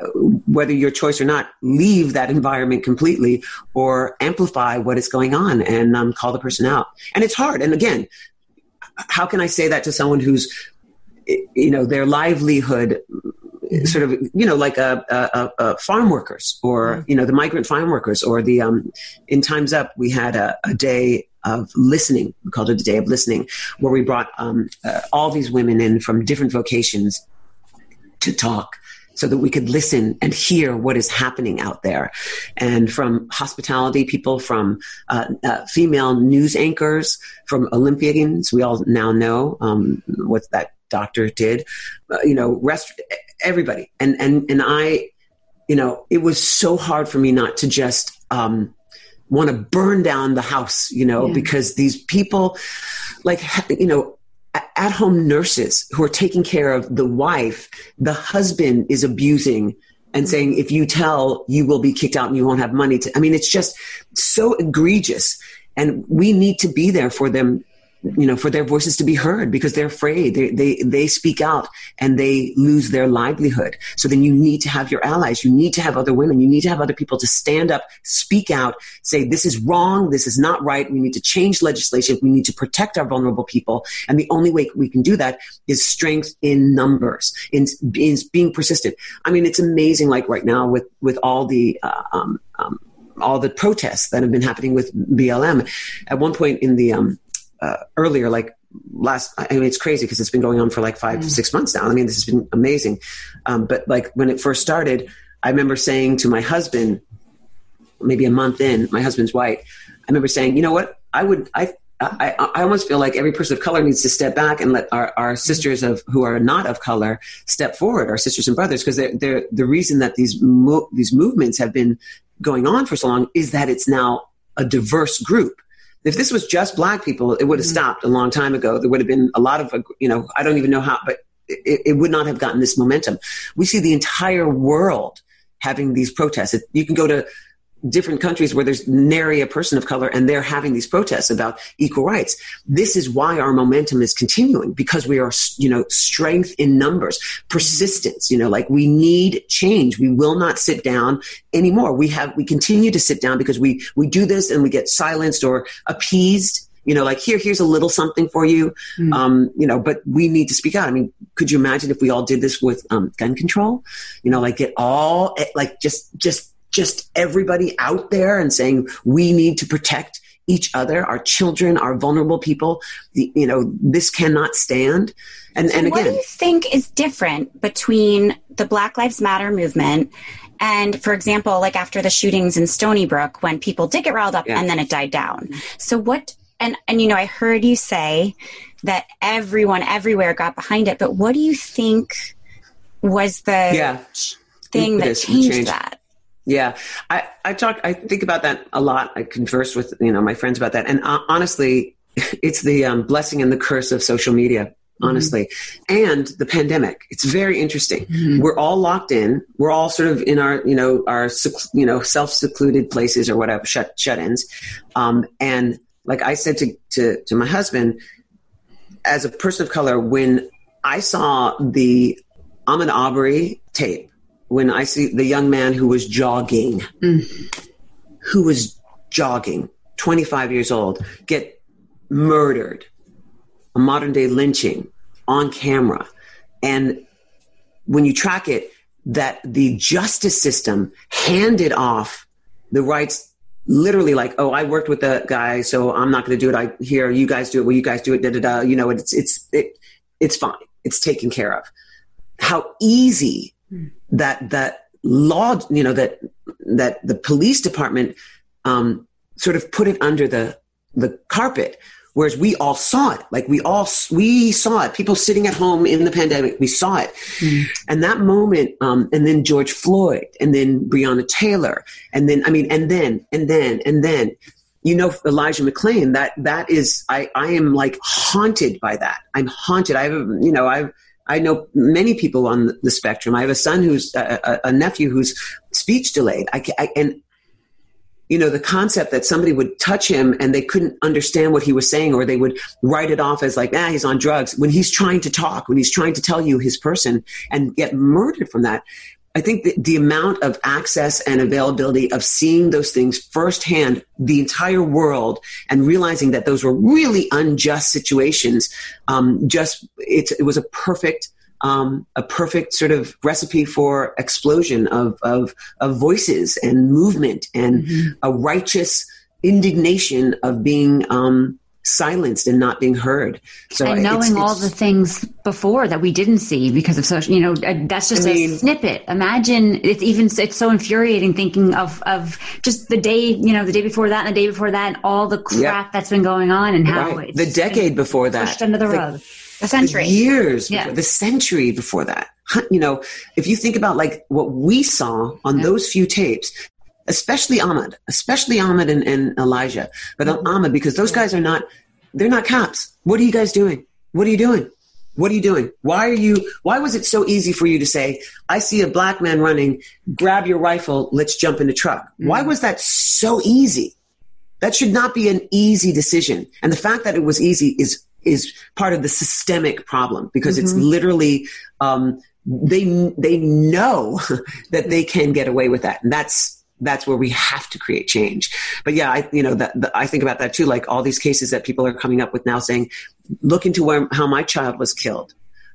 whether your choice or not, leave that environment completely or amplify what is going on and um, call the person out. And it's hard. And again, how can I say that to someone who's you know their livelihood sort of you know like a, a, a farm workers or you know the migrant farm workers or the um, in times up we had a, a day of listening. We called it a day of listening, where we brought um, uh, all these women in from different vocations to talk so that we could listen and hear what is happening out there. And from hospitality people, from uh, uh, female news anchors, from Olympians, we all now know um, what that doctor did, uh, you know, rest, everybody. And, and, and I, you know, it was so hard for me not to just, um, want to burn down the house, you know, yeah. because these people, like, you know, at home nurses who are taking care of the wife, the husband is abusing and mm. saying, if you tell, you will be kicked out and you won't have money to. I mean, it's just so egregious. And we need to be there for them you know, for their voices to be heard because they're afraid. They, they, they speak out and they lose their livelihood. So then you need to have your allies. You need to have other women. You need to have other people to stand up, speak out, say, this is wrong. This is not right. We need to change legislation. We need to protect our vulnerable people. And the only way we can do that is strength in numbers, in, in being persistent. I mean, it's amazing. Like right now with, with all the, uh, um, um, all the protests that have been happening with BLM. At one point in the um, uh, earlier, like last, I mean, it's crazy because it's been going on for like five, mm. six months now. I mean, this has been amazing. Um, but like when it first started, I remember saying to my husband, maybe a month in, my husband's white, I remember saying, you know what? I would, I, I, I almost feel like every person of color needs to step back and let our, our sisters of who are not of color step forward, our sisters and brothers, because they're, they're, the reason that these mo- these movements have been going on for so long is that it's now a diverse group. If this was just black people, it would have mm-hmm. stopped a long time ago. There would have been a lot of, you know, I don't even know how, but it, it would not have gotten this momentum. We see the entire world having these protests. It, you can go to different countries where there's nary a person of color and they're having these protests about equal rights. This is why our momentum is continuing because we are, you know, strength in numbers, persistence, you know, like we need change. We will not sit down anymore. We have, we continue to sit down because we, we do this and we get silenced or appeased you know, like here, here's a little something for you, mm. um, you know, but we need to speak out. I mean, could you imagine if we all did this with um, gun control? You know, like get all, eh, like just, just just everybody out there and saying we need to protect each other, our children, our vulnerable people. The, you know, this cannot stand. And, so and again, what do you think is different between the Black Lives Matter movement and, for example, like after the shootings in Stony Brook, when people did get riled up yeah. and then it died down? So what? And and you know, I heard you say that everyone everywhere got behind it, but what do you think was the yeah. thing that changed that? Yeah, I, I talk, I think about that a lot. I converse with, you know, my friends about that. And uh, honestly, it's the um, blessing and the curse of social media, honestly, mm-hmm. and the pandemic. It's very interesting. Mm-hmm. We're all locked in. We're all sort of in our, you know, our, you know, self secluded places or whatever, shut, shut ins. Um, and like I said to, to, to my husband, as a person of color, when I saw the Ahmaud Arbery tape, when I see the young man who was jogging, mm. who was jogging, 25 years old, get murdered, a modern day lynching on camera. And when you track it, that the justice system handed off the rights literally like, oh, I worked with the guy, so I'm not going to do it. I here, you guys do it. Well, you guys do it. Da da da. You know, it's it's it, it's fine. It's taken care of. How easy that that law, you know, that that the police department um, sort of put it under the the carpet, whereas we all saw it. Like we all we saw it. People sitting at home in the pandemic, we saw it. Mm. And that moment, um, and then George Floyd, and then Breonna Taylor, and then I mean, and then and then and then you know Elijah McClain that that is I I am like haunted by that. I'm haunted. I have you know I've I know many people on the spectrum. I have a son who's a, a nephew who's speech delayed. I, I, and you know the concept that somebody would touch him and they couldn't understand what he was saying, or they would write it off as like, ah, he's on drugs. When he's trying to talk, when he's trying to tell you his person, and get murdered from that. I think the, the amount of access and availability of seeing those things firsthand, the entire world, and realizing that those were really unjust situations, um, just it, it was a perfect um, a perfect sort of recipe for explosion of of, of voices and movement and mm-hmm. a righteous indignation of being um, silenced and not being heard. So and knowing it's, it's, all the things before that we didn't see because of social, you know, uh, that's just I mean, a snippet. Imagine it's even it's so infuriating thinking of of just the day, you know, the day before that and the day before that, and all the crap that's been going on and how right. the decade before that pushed under the, the rug. A century. The years, before, yeah. the century before that. You know, if you think about like what we saw on yeah. those few tapes, especially Ahmaud, especially Ahmaud and, and Elijah, but mm-hmm. Ahmaud because those guys are not, they're not cops. What are you guys doing? What are you doing? What are you doing? Why are you, why was it so easy for you to say, I see a black man running, grab your rifle, let's jump in the truck? Mm-hmm. Why was that so easy? That should not be an easy decision. And the fact that it was easy is, is part of the systemic problem because mm-hmm. it's literally, um, they, they know that they can get away with that. And that's, that's where we have to create change. But yeah, I, you know, that, I think about that too. Like all these cases that people are coming up with now saying, look into where, how my child was killed.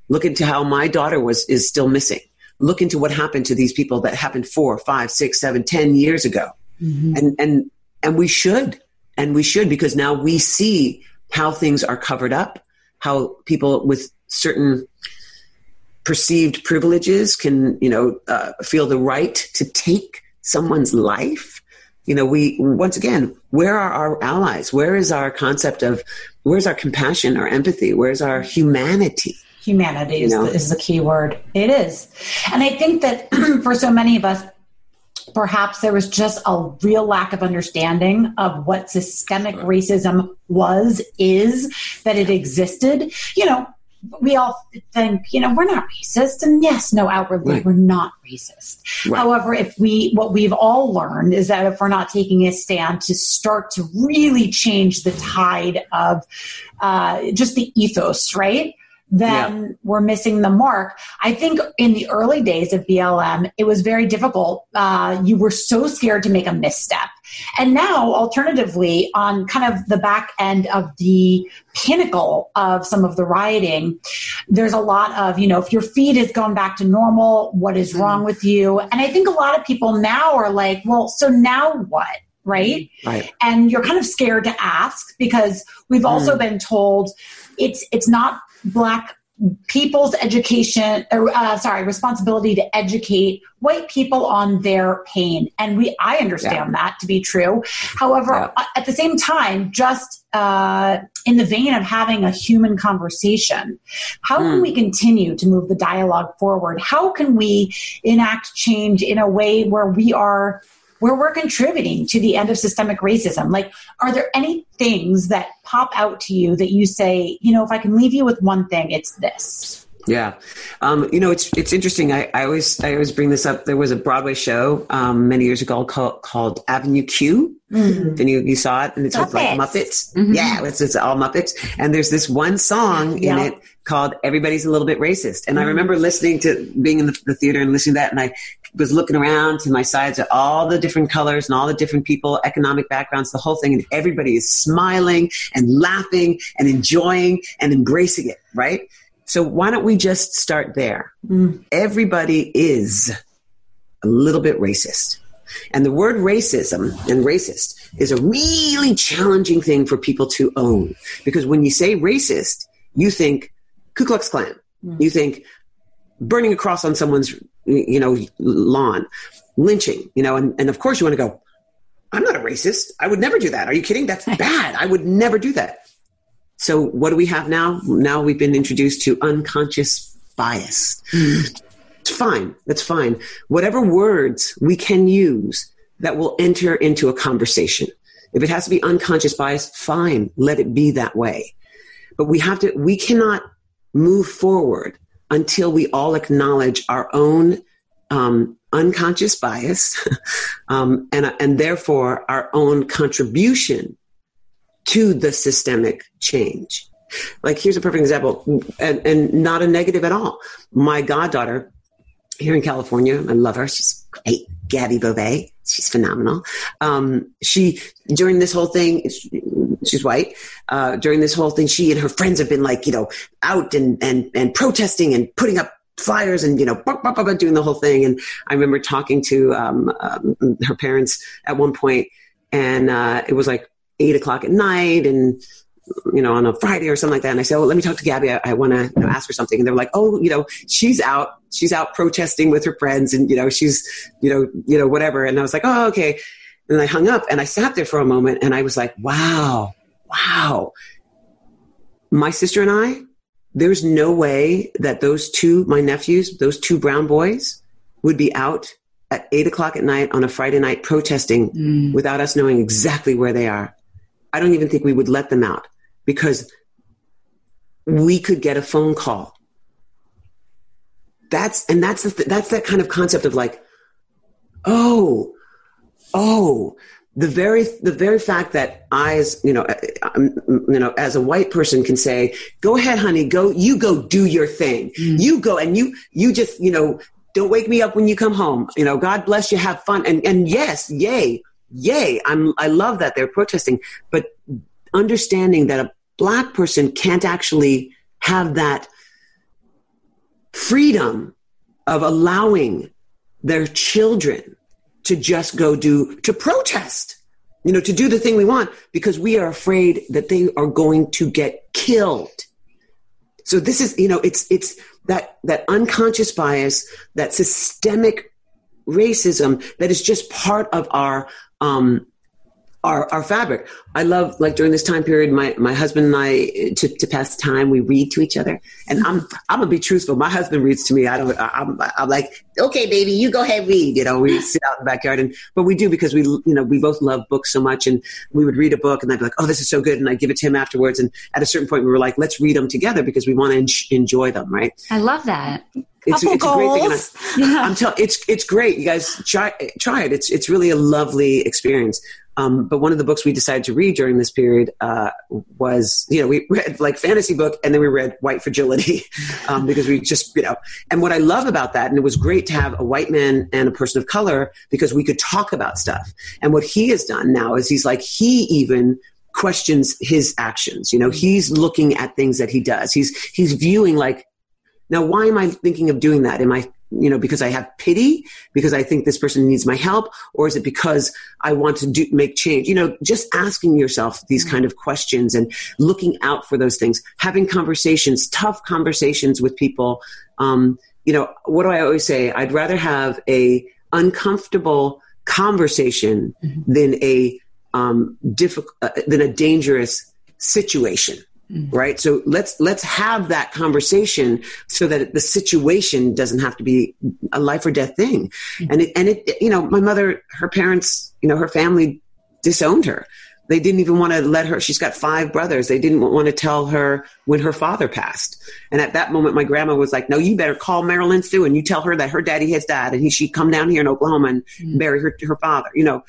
Look into how my daughter was, is still missing. Look into what happened to these people that happened four, five, six, seven, ten years ago. Mm-hmm. And, and, and we should, and we should because now we see how things are covered up, how people with certain perceived privileges can, you know, uh, feel the right to take someone's life you know, we, once again, where are our allies? Where is our concept of, where's our compassion, our empathy? Where's our humanity? Humanity is, you know? the, is the key word. It is. And I think that for so many of us, perhaps there was just a real lack of understanding of what systemic racism was, is, that it existed. You know, we all think, you know, we're not racist. And yes, no, outwardly, right. we're not racist. Right. However, if we, what we've all learned is that if we're not taking a stand to start to really change the tide of uh, just the ethos, right? Then yeah. we're missing the mark. I think in the early days of BLM, it was very difficult. Uh, you were so scared to make a misstep. And now, alternatively, on kind of the back end of the pinnacle of some of the rioting, there's a lot of, you know, if your feed has gone back to normal, what is mm. wrong with you? And I think a lot of people now are like, well, so now what? Right? Right. And you're kind of scared to ask because we've also mm. been told it's it's not black people's education uh, sorry responsibility to educate white people on their pain and we i understand yeah. that to be true however yeah. At the same time just uh, in the vein of having a human conversation how mm. can hmm. we continue to move the dialogue forward how can we enact change in a way where we are where we're contributing to the end of systemic racism. Like, are there any things that pop out to you that you say, you know, if I can leave you with one thing, it's this? Yeah, um, you know it's it's interesting. I, I, always I always bring this up. There was a Broadway show um, many years ago called, called Avenue Q. Mm-hmm. And you, you saw it, and it's Muppets. with like Muppets. Mm-hmm. Yeah, it's, it's all Muppets. And there's this one song in it called "Everybody's a Little Bit Racist." And mm-hmm. I remember listening to being in the, the theater and listening to that, and I was looking around to my sides at all the different colors and all the different people, economic backgrounds, the whole thing, and everybody is smiling and laughing and enjoying and embracing it, right? So why don't we just start there? Mm. Everybody is a little bit racist. And the word racism and racist is a really challenging thing for people to own. Because when you say racist, you think Ku Klux Klan. Mm. You think burning a cross on someone's you know, lawn, lynching, you know, and, and of course you want to go, I'm not a racist. I would never do that. Are you kidding? That's bad. I would never do that. So what do we have now? Now we've been introduced to unconscious bias. Mm. It's fine. That's fine. Whatever words we can use that will enter into a conversation. If it has to be unconscious bias, fine. Let it be that way. But we have to, we cannot move forward until we all acknowledge our own um, unconscious bias um, and, and therefore our own contribution to the systemic change. Like, here's a perfect example, and, and not a negative at all. My goddaughter here in California, I love her. She's great. Gabby Beauvais. She's phenomenal. Um, she, during this whole thing, she's white. Uh, during this whole thing, she and her friends have been like, you know, out and, and, and protesting and putting up flyers and, you know, doing the whole thing. And I remember talking to um, um, her parents at one point, and uh, it was like eight o'clock at night and you know, on a Friday or something like that. And I said, well, let me talk to Gabby. I, I want to you know, ask her something. And they were like, oh, you know, she's out, she's out protesting with her friends and, you know, she's, you know, you know, whatever. And I was like, oh, okay. And I hung up and I sat there for a moment and I was like, wow, wow. My sister and I, there's no way that those two, my nephews, those two brown boys would be out at eight o'clock at night on a Friday night protesting mm. without us knowing exactly where they are. I don't even think we would let them out because we could get a phone call. That's, and that's, the, that's that kind of concept of like, oh, oh, the very the very fact that I, as you know, um, you know, as a white person, can say, "Go ahead, honey, go. You go do your thing. Mm. You go and you you just you know, don't wake me up when you come home. You know, God bless you. Have fun. And and yes, yay, yay. I'm I love that they're protesting, but understanding that a black person can't actually have that freedom of allowing their children to just go do, to protest, you know, to do the thing we want because we are afraid that they are going to get killed. So this is, you know, it's, it's that, that unconscious bias, that systemic racism that is just part of our, um, our, our fabric. I love like during this time period, my, my husband and I to, to pass time, we read to each other. And I'm I'm gonna be truthful. My husband reads to me. I don't. I'm I'm like, okay, baby, you go ahead read. You know, we sit out in the backyard, and but we do because we you know we both love books so much, and we would read a book, and I'd be like, oh, this is so good, and I'd give it to him afterwards. And at a certain point, we were like, let's read them together because we want to en- enjoy them, right? I love that. It's, it's a great thing. I, I'm telling it's it's great. You guys try try it. It's it's really a lovely experience. Um, but one of the books we decided to read during this period uh, was, you know, we read like fantasy book and then we read White Fragility um, because we just, you know, and what I love about that, and it was great to have a white man and a person of color because we could talk about stuff. And what he has done now is he's like, he even questions his actions. You know, he's looking at things that he does. He's, he's viewing like, now, why am I thinking of doing that? Am I, you know, because I have pity, because I think this person needs my help, or is it because I want to do, make change? You know, just asking yourself these kind of questions and looking out for those things, having conversations, tough conversations with people. Um, you know, what do I always say? I'd rather have a uncomfortable conversation than a um, difficult, uh, than a dangerous situation Mm. right? So let's let's have that conversation so that the situation doesn't have to be a life or death thing. Mm. And it and it you know my mother her parents you know her family disowned her. They didn't even want to let her she's got five brothers. They didn't want to tell her when her father passed. And at that moment my grandma was like no you better call marilyn sue and you tell her that her daddy has died and he she'd come down here in oklahoma and mm. bury her her father you know?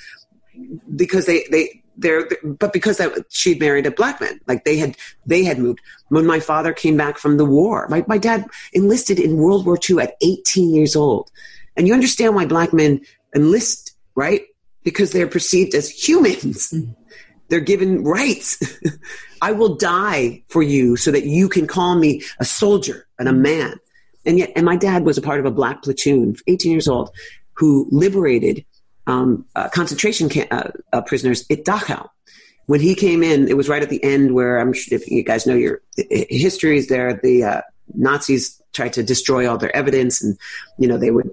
Because they they they're but because that she'd married a black man. Like they had they had moved. When my father came back from the war my, my dad enlisted in world war ii at 18 years old. And you understand why black men enlist right? Because they're perceived as humans. Mm-hmm. They're given rights. I will die for you so that you can call me a soldier and a man. And yet and my dad was a part of a black platoon 18 years old who liberated um, uh, concentration camp, uh, uh, prisoners at Dachau. When he came in, it was right at the end where I'm sure if you guys know your histories there, the uh, Nazis tried to destroy all their evidence, and you know they would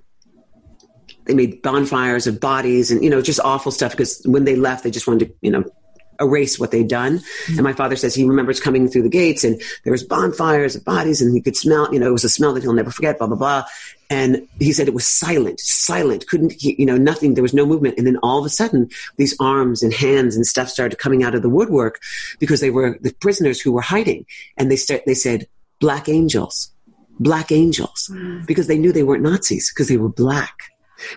they made bonfires of bodies and you know just awful stuff because when they left, they just wanted to you know erase what they'd done. And my father says he remembers coming through the gates and there was bonfires of bodies and he could smell, you know, it was a smell that he'll never forget, blah, blah, blah. And he said it was silent, silent, couldn't, you know, nothing. There was no movement. And then all of a sudden, these arms and hands and stuff started coming out of the woodwork because they were the prisoners who were hiding. And they start, they said, black angels, black angels, mm. because they knew they weren't Nazis because they were black.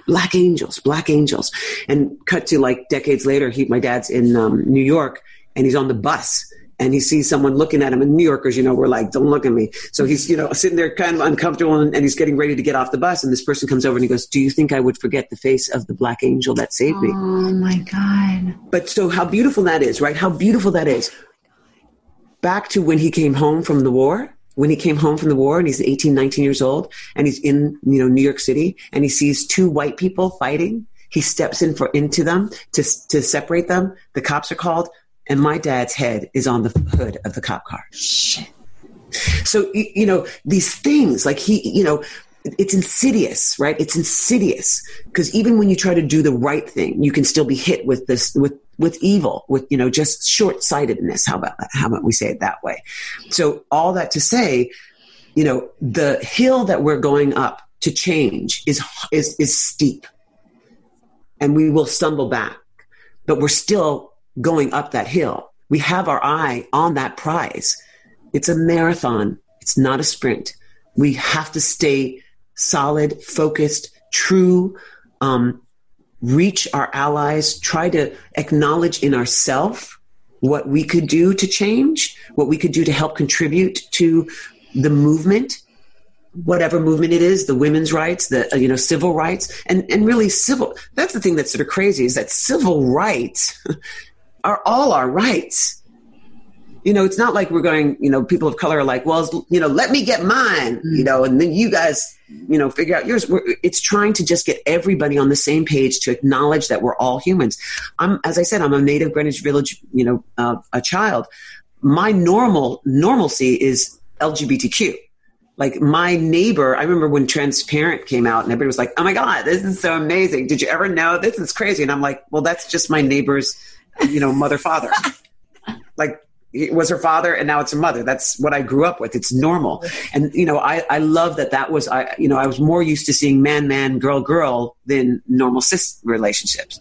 Black angels, black angels. And cut to like decades later, he, my dad's in um, New York and he's on the bus and he sees someone looking at him. And New Yorkers, you know, we're like, don't look at me. So he's, you know, sitting there kind of uncomfortable and, and, he's getting ready to get off the bus. And this person comes over and he goes, Do you think I would forget the face of the black angel that saved me? Oh my God. But so how beautiful that is, right? How beautiful that is. Back to when he came home from the war. When he came home from the war and he's 18, 19 years old and he's in, you know, New York City and he sees two white people fighting. He steps in for into them to to separate them. The cops are called and my dad's head is on the hood of the cop car. Shit. So you know these things, like he, you know, it's insidious, right? It's insidious because even when you try to do the right thing, you can still be hit with this with with evil, with you know just short sightedness. How about how about we say it that way? So all that to say, you know, the hill that we're going up to change is is is steep, and we will stumble back, but we're still going up that hill. We have our eye on that prize. It's a marathon. It's not a sprint. We have to stay solid, focused, true, um, reach our allies, try to acknowledge in ourself what we could do to change, what we could do to help contribute to the movement, whatever movement it is, the women's rights, the uh, you know civil rights, and and really civil. That's the thing that's sort of crazy is that civil rights are all our rights you know, it's not like we're going, you know, people of color are like, well, you know, let me get mine, you know, and then you guys, you know, figure out yours. We're, it's trying to just get everybody on the same page to acknowledge that we're all humans. I'm, as I said, I'm a native Greenwich Village, you know, uh, a child. My normal normalcy is LGBTQ. like my neighbor, I remember when Transparent came out and everybody was like, oh my God, this is so amazing. Did you ever know? This is crazy. And I'm like, well, that's just my neighbor's, you know, mother, father. like, it was her father and now it's her mother. That's what I grew up with. It's normal. And, you know, I, I love that that was, I, you know, I was more used to seeing man, man, girl, girl than normal cis relationships.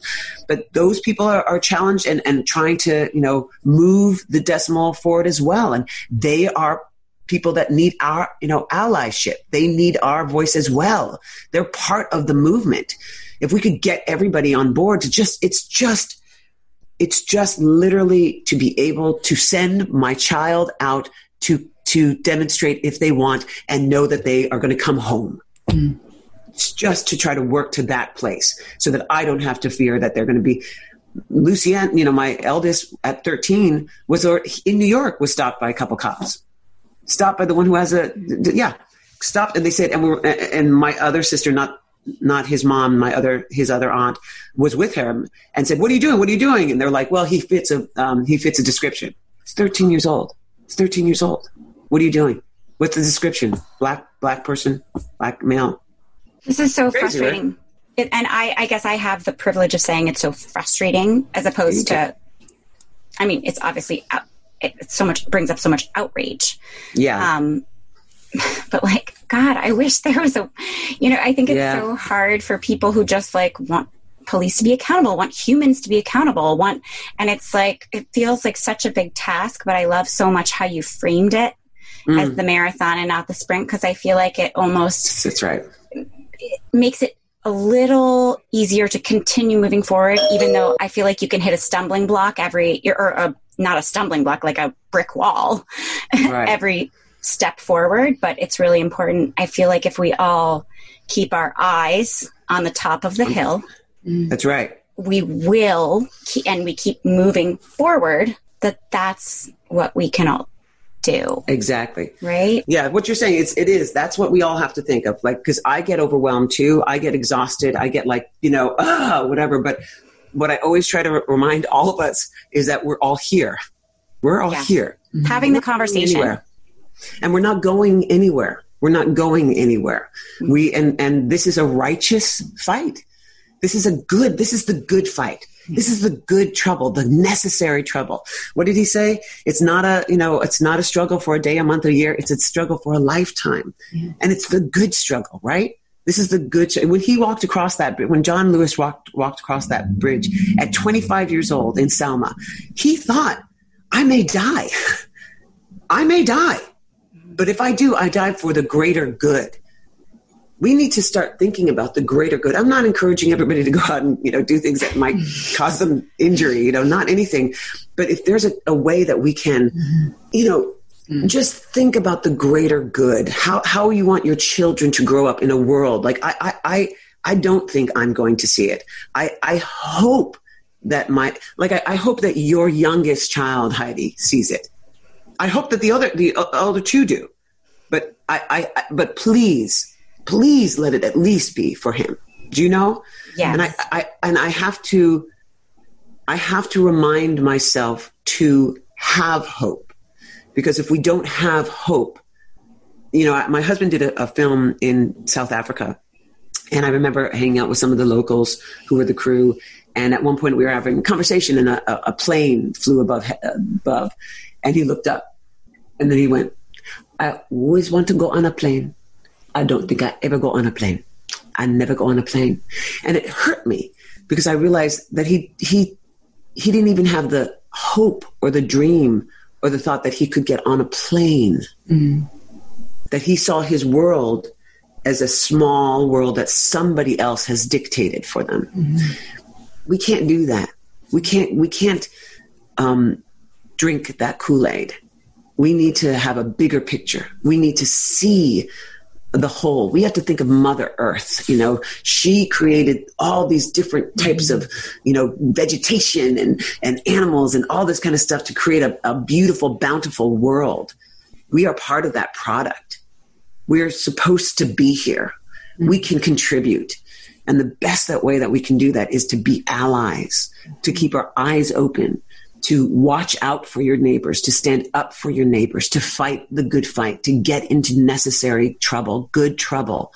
But those people are, are challenged and, and trying to, you know, move the decimal forward as well. And they are people that need our, you know, allyship. They need our voice as well. They're part of the movement. If we could get everybody on board to just, it's just, it's just literally to be able to send my child out to, to demonstrate if they want and know that they are going to come home. Mm. It's just to try to work to that place so that I don't have to fear that they're going to be Lucienne, you know, my eldest at 13 was in New York was stopped by a couple cops stopped by the one who has a yeah stopped and they said and we and my other sister not not his mom my other his other aunt was with him and said what are you doing? What are you doing? And they're like well he fits a um, he fits a description. He's 13 years old. He's 13 years old. What are you doing? What's the description? Black black person black male. This is so Crazy, frustrating. Right? it, and I, I guess i have the privilege of saying it's so frustrating as opposed to i mean it's obviously it so much brings up so much outrage. Yeah. Um, but like, God, I wish there was a, you know, I think it's yeah. so hard for people who just like want police to be accountable, want humans to be accountable, want, and it's like, it feels like such a big task, but I love so much how you framed it mm. as the marathon and not the sprint because I feel like it almost, that's right. It makes it a little easier to continue moving forward, even though I feel like you can hit a stumbling block every, or a not a stumbling block, like a brick wall right. every step forward. But it's really important. I feel like if we all keep our eyes on the top of the mm. hill, that's right. We will, keep, and we keep moving forward. That that's what we can all do. Exactly. Right? Yeah, what you're saying is it is. That's what we all have to think of. Like cuz I get overwhelmed too. I get exhausted. I get like, you know, ah, whatever, but what I always try to remind all of us is that we're all here. We're all yeah. here. Having the conversation. Anywhere. And we're not going anywhere. We're not going anywhere. Mm-hmm. We and and this is a righteous fight. This is a good, this is the good fight. This is the good trouble, the necessary trouble. What did he say? It's not a, you know, it's not a struggle for a day, a month, a year. It's a struggle for a lifetime. Yeah. And it's the good struggle, right? This is the good. When he walked across that, when John Lewis walked walked across that bridge at 25 years old in Selma, he thought, "I may die, I may die, but if I do, I die for the greater good." We need to start thinking about the greater good. I'm not encouraging everybody to go out and you know do things that might cause them injury. You know, not anything, but if there's a, a way that we can, you know, Mm. Just think about the greater good. How how you want your children to grow up in a world like I I I, I don't think I'm going to see it. I I hope that my like I, I hope that your youngest child Heidi sees it. I hope that the other the uh, other two do. But I, I but please please let it at least be for him. Do you know? Yeah. And I, I and I have to I have to remind myself to have hope because if we don't have hope, you know, my husband did a, a film in South Africa, and I remember hanging out with some of the locals who were the crew. And at one point, we were having a conversation, and a, a plane flew above, above, and he looked up, and then he went, "I always want to go on a plane. I don't think I ever go on a plane. I never go on a plane," and it hurt me because I realized that he he he didn't even have the hope or the dream or the thought that he could get on a plane, mm. that he saw his world as a small world that somebody else has dictated for them. Mm. We can't do that. We can't. We can't um, drink that Kool Aid. We need to have a bigger picture. We need to see the whole. We have to think of Mother Earth. You know, she created all these different types of, you know, vegetation and, and animals and all this kind of stuff to create a, a beautiful, bountiful world. We are part of that product. We're supposed to be here. We can contribute. And the best that way that we can do that is to be allies, to keep our eyes open, to watch out for your neighbors, to stand up for your neighbors, to fight the good fight, to get into necessary trouble, good trouble,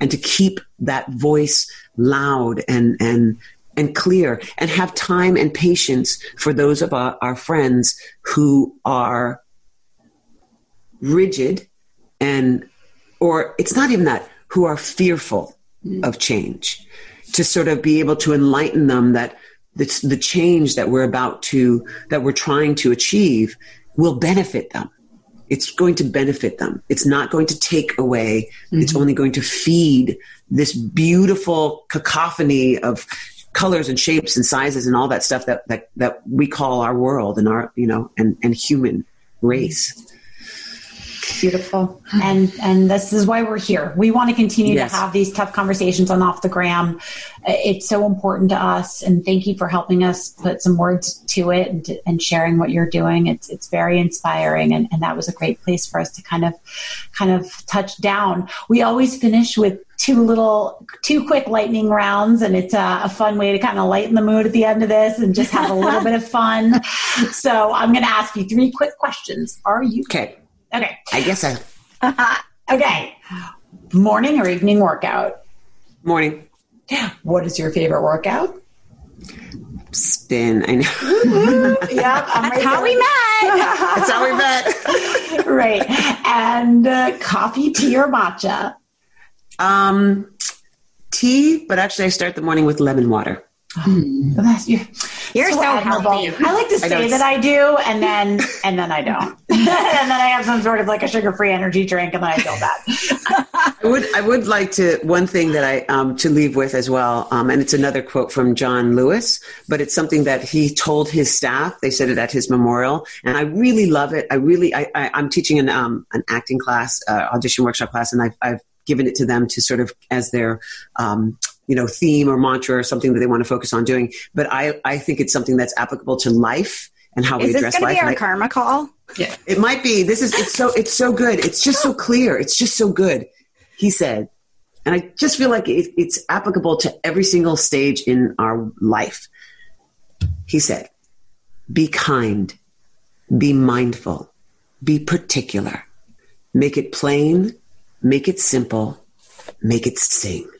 and to keep that voice loud and, and, and clear and have time and patience for those of our, our friends who are rigid and, or it's not even that, who are fearful of change. To sort of be able to enlighten them that the, the change that we're about to, that we're trying to achieve will benefit them. It's going to benefit them. It's not going to take away. Mm-hmm. It's only going to feed this beautiful cacophony of colors and shapes and sizes and all that stuff that, that, that we call our world and our, you know, and, and human race. Beautiful. And and this is why we're here. We want to continue yes. to have these tough conversations on off the gram. Uh, it's so important to us and thank you for helping us put some words to it and, to, and sharing what you're doing. It's it's very inspiring and, and that was a great place for us to kind of kind of touch down. We always finish with two little two quick lightning rounds and it's a, a, fun way to kind of lighten the mood at the end of this and just have a little bit of fun so i'm going to ask you three quick questions are you okay Okay. I guess I. okay. Morning or evening workout? Morning. What is your favorite workout? Spin. I know. yeah, that's right how there. we met. that's how we met. right. And uh, coffee, tea, or matcha? Um, tea, but actually, I start the morning with lemon water. Hmm. you're, you're so, so healthy. I like to say I that I do, and then and then I don't, and then I have some sort of like a sugar-free energy drink, and then I feel bad. I would I would like to one thing that I um, to leave with as well, um, and it's another quote from John Lewis, but it's something that he told his staff. They said it at his memorial, and I really love it. I really I, I am teaching an um, an acting class, uh, audition workshop class, and I've I've given it to them to sort of as their um, you know theme or mantra or something that they want to focus on doing. But I I think it's something that's applicable to life and how is we address life. Is this going to be our karma call? Yeah, it might be. This is it's so it's so good. It's just so clear. It's just so good. He said, and I just feel like it, it's applicable to every single stage in our life. He said, "Be kind, be mindful, be particular, make it plain, make it simple, make it sing."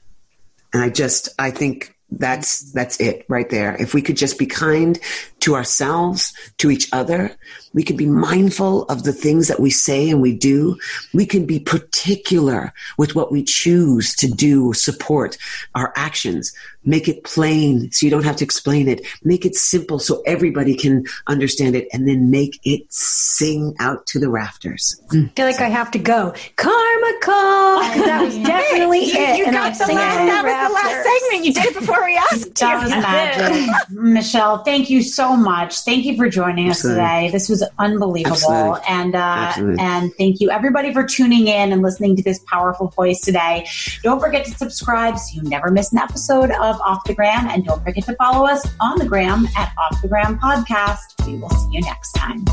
And I just, I think that's, that's it right there. If we could just be kind to ourselves, to each other, we can be mindful of the things that we say and we do. We can be particular with what we choose to do, support our actions. Make it plain so you don't have to explain it. Make it simple so everybody can understand it and then make it sing out to the rafters. I feel like I have to go. Karma call. That was definitely you, it. You and got the last, that was the last segment. You did it before we asked that you. Was magic. Michelle, thank you so much. Thank you for joining us Absolutely. today. This was unbelievable. Absolutely. And uh, Absolutely. and thank you everybody for tuning in and listening to this powerful voice today. Don't forget to subscribe so you never miss an episode of Off the Gram, and don't forget to follow us on the gram at Off the Gram Podcast. We will see you next time.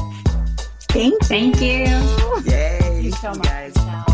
Thank, thank you. Yay! Thank you so much. Guys.